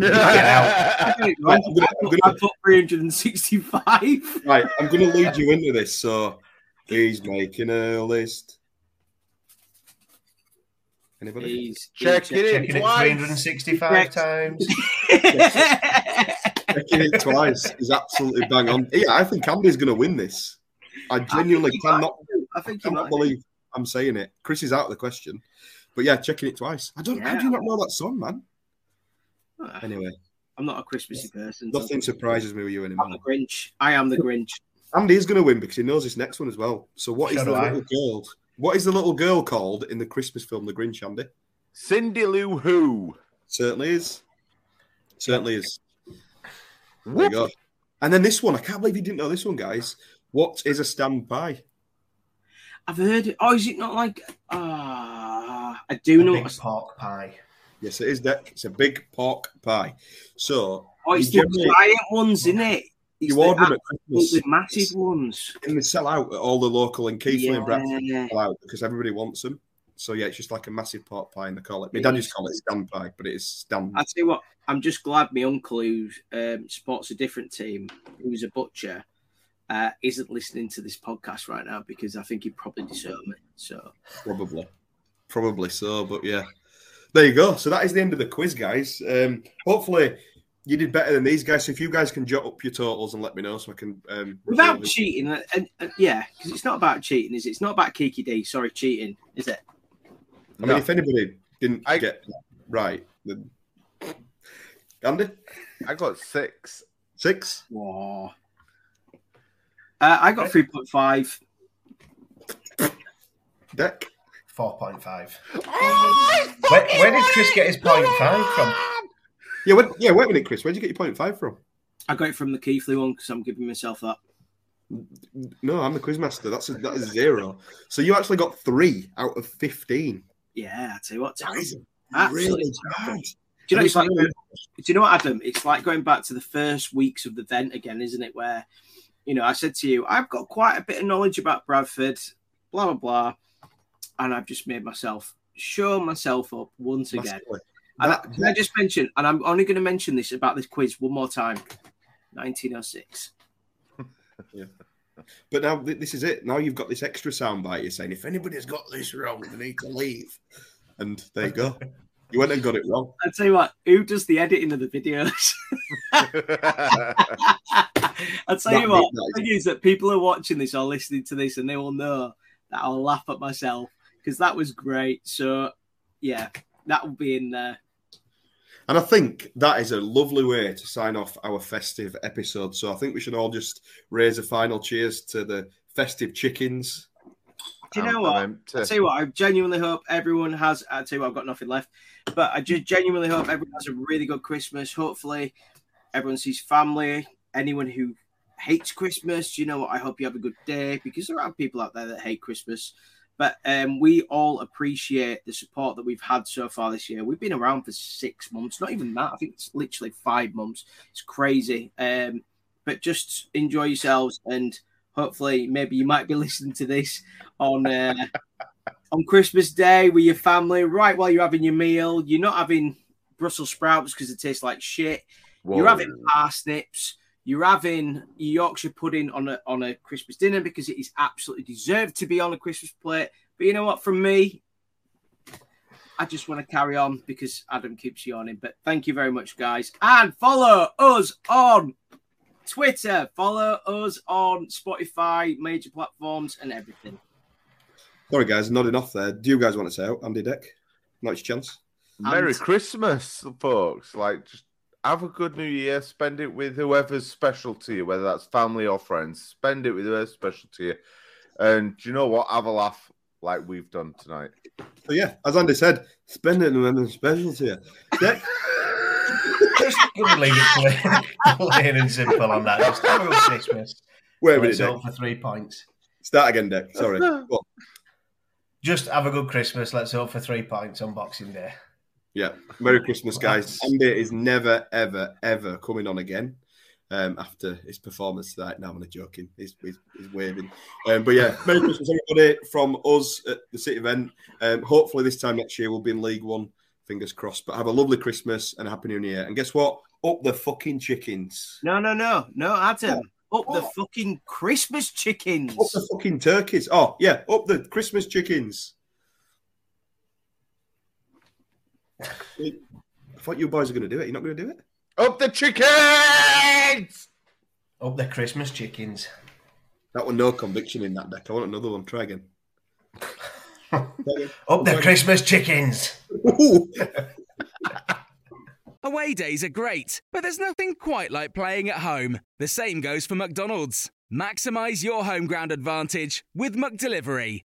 E: I
C: Right,
E: put,
C: I'm gonna- I'm gonna-
E: put 365.
C: Right, I'm going to lead you into this. So he's making a list. Anybody?
E: He's
D: Check
E: he's-
D: it in
F: checking it
D: twice.
F: 365
E: Correct.
F: times.
C: Checking it twice is absolutely bang on. Yeah, I think Andy's going to win this. I genuinely
E: he might
C: cannot,
E: I think you
C: cannot believe I'm saying it. Chris is out of the question. But yeah, checking it twice. I don't. How do you not know that song, man? Anyway,
E: I'm not a Christmassy person. so-
C: nothing surprises me with you
E: I'm
C: anymore.
E: the Grinch. I am the Grinch.
C: Andy is going to win because he knows this next one as well. So what is
F: So
C: the
F: do I.
C: little girl? What is the little girl called in the Christmas film The Grinch, Andy?
D: Cindy Lou Who.
C: Certainly is. Certainly is. There you go. And then this one, I can't believe you didn't know this one, guys. What is a stand pie?
E: I've heard it. Oh, is it not like? Ah, I do
F: A
E: know.
F: big pork pie.
C: Yes, it is, Dec. It's a big pork pie. So
E: Oh, it's the
C: generally-
E: giant ones, isn't it? It's
C: you
E: the
C: order them at Christmas.
E: massive ones.
C: And they sell out at all the local in and Bradford.
E: Yeah.
C: they sell out because everybody wants them. So yeah, it's just like a massive pork pie, and they call it. My
E: It
C: dad
E: is.
C: just call it stand pie, but it is stand.
E: I tell you what, I'm just glad my uncle, who um, supports a different team, who's a butcher, uh, isn't listening to this podcast right now because I think he'd probably disown me. So
C: Probably, probably so. But yeah, there you go. So that is the end of the quiz, guys. Um, hopefully, you did better than these guys. So if you guys can jot up your totals and let me know, so I can. Um,
E: without
C: resolve it.
E: cheating, uh, and, and yeah, because it's not about cheating, is it? It's not about Kiki Dee. Sorry, cheating, is it?
C: I mean, if anybody didn't
D: I-
C: get right, then Andy
D: I got six.
C: six.
E: Whoa. Uh, I got three point five.
C: Dec
F: 4.5. Where, where did Chris get his point five from?
C: Yeah, when, yeah. Wait a minute, Chris. Where'd you get your point five from?
E: I got it from the Keighley one because I'm giving myself that.
C: No, I'm the quizmaster. That's a, that is zero. So you actually got three out of fifteen.
E: Yeah, I tell you what,
C: That is really bad.
E: Do you know, it's like, do you know what, Adam? It's like going back to the first weeks of the event again, isn't it? Where, you know, I said to you, I've got quite a bit of knowledge about Bradford, blah, blah, blah. And I've just made myself show myself up once again. And I,
C: That-
E: can I just mention, and I'm only going to mention this about this quiz one more time 1906. yeah.
C: But now th- this is it. Now you've got this extra soundbite. You're saying if anybody's got this wrong, they need to leave. And there you go. You went and got it wrong.
E: I'll tell you what, who does the editing of the videos? I'll tell you what, the thing is that people are watching this or listening to this and they will know that I'll laugh at myself because that was great. So, yeah, that will be in there.
C: And I think that is a lovely way to sign off our festive episode. So I think we should all just raise a final cheers to the festive chickens.
E: Do you know
D: I'm-
E: what?
D: I'm empty.
E: I tell you what, I genuinely hope everyone has. I tell you what, I've got nothing left, but I just genuinely hope everyone has a really good Christmas. Hopefully, everyone sees family. Anyone who hates Christmas, you know what? I hope you have a good day because there are people out there that hate Christmas. But um, we all appreciate the support that we've had so far this year. We've been around for six months, not even that. I think it's literally five months. It's crazy. Um, but just enjoy yourselves and hopefully maybe you might be listening to this on uh, on Christmas Day with your family, right while you're having your meal. You're not having Brussels sprouts because they taste like shit. You're having parsnips. You're having Yorkshire pudding on a on a Christmas dinner because it is absolutely deserved to be on a Christmas plate. But you know what? From me, I just want to carry on because Adam keeps yawning. But thank you very much, guys, and follow us on Twitter. Follow us on Spotify, major platforms, and everything.
C: Sorry, guys, nodding off there. Do you guys want to say out, Andy Dec? Not your chance.
D: Merry
E: And-
D: Christmas, folks. Like, just have a good new year. Spend it with whoever's special to you, whether that's family or friends. Spend it with whoever's special to you. And do you know what? Have a laugh like we've done tonight.
C: So yeah, as Andy said, spend it with them special to you. Dec,
F: Just couldn't leave it plain, plain and simple on that. Just have a good Christmas.
C: wait a minute,
F: hope
C: Dec.
F: for three points.
C: Start again, Dec. Sorry.
F: Just have a good Christmas. Let's hope for three points on Boxing Day.
C: Yeah. Merry Christmas, guys. Andy is never, ever, ever coming on again. Um, after his performance tonight, no, I'm only joking. He's, he's, he's waving, um, but yeah, Merry Christmas, everybody, from us at the City Vent. Um, hopefully, this time next year we'll be in League One. Fingers crossed. But have a lovely Christmas and a happy New Year. And guess what? Up the fucking chickens.
E: No, no, no, no, Adam. Up the fucking Christmas chickens.
C: Up the fucking turkeys. Oh yeah, up the Christmas chickens. I thought you boys were going to do it. You're not going to do it.
D: Up the chickens!
F: Up the Christmas chickens.
C: That one, no conviction in that Dec. I want another one. Try again.
F: Up the Christmas chickens.
A: Away days are great, but there's nothing quite like playing at home. The same goes for McDonald's. Maximize your home ground advantage with McDelivery.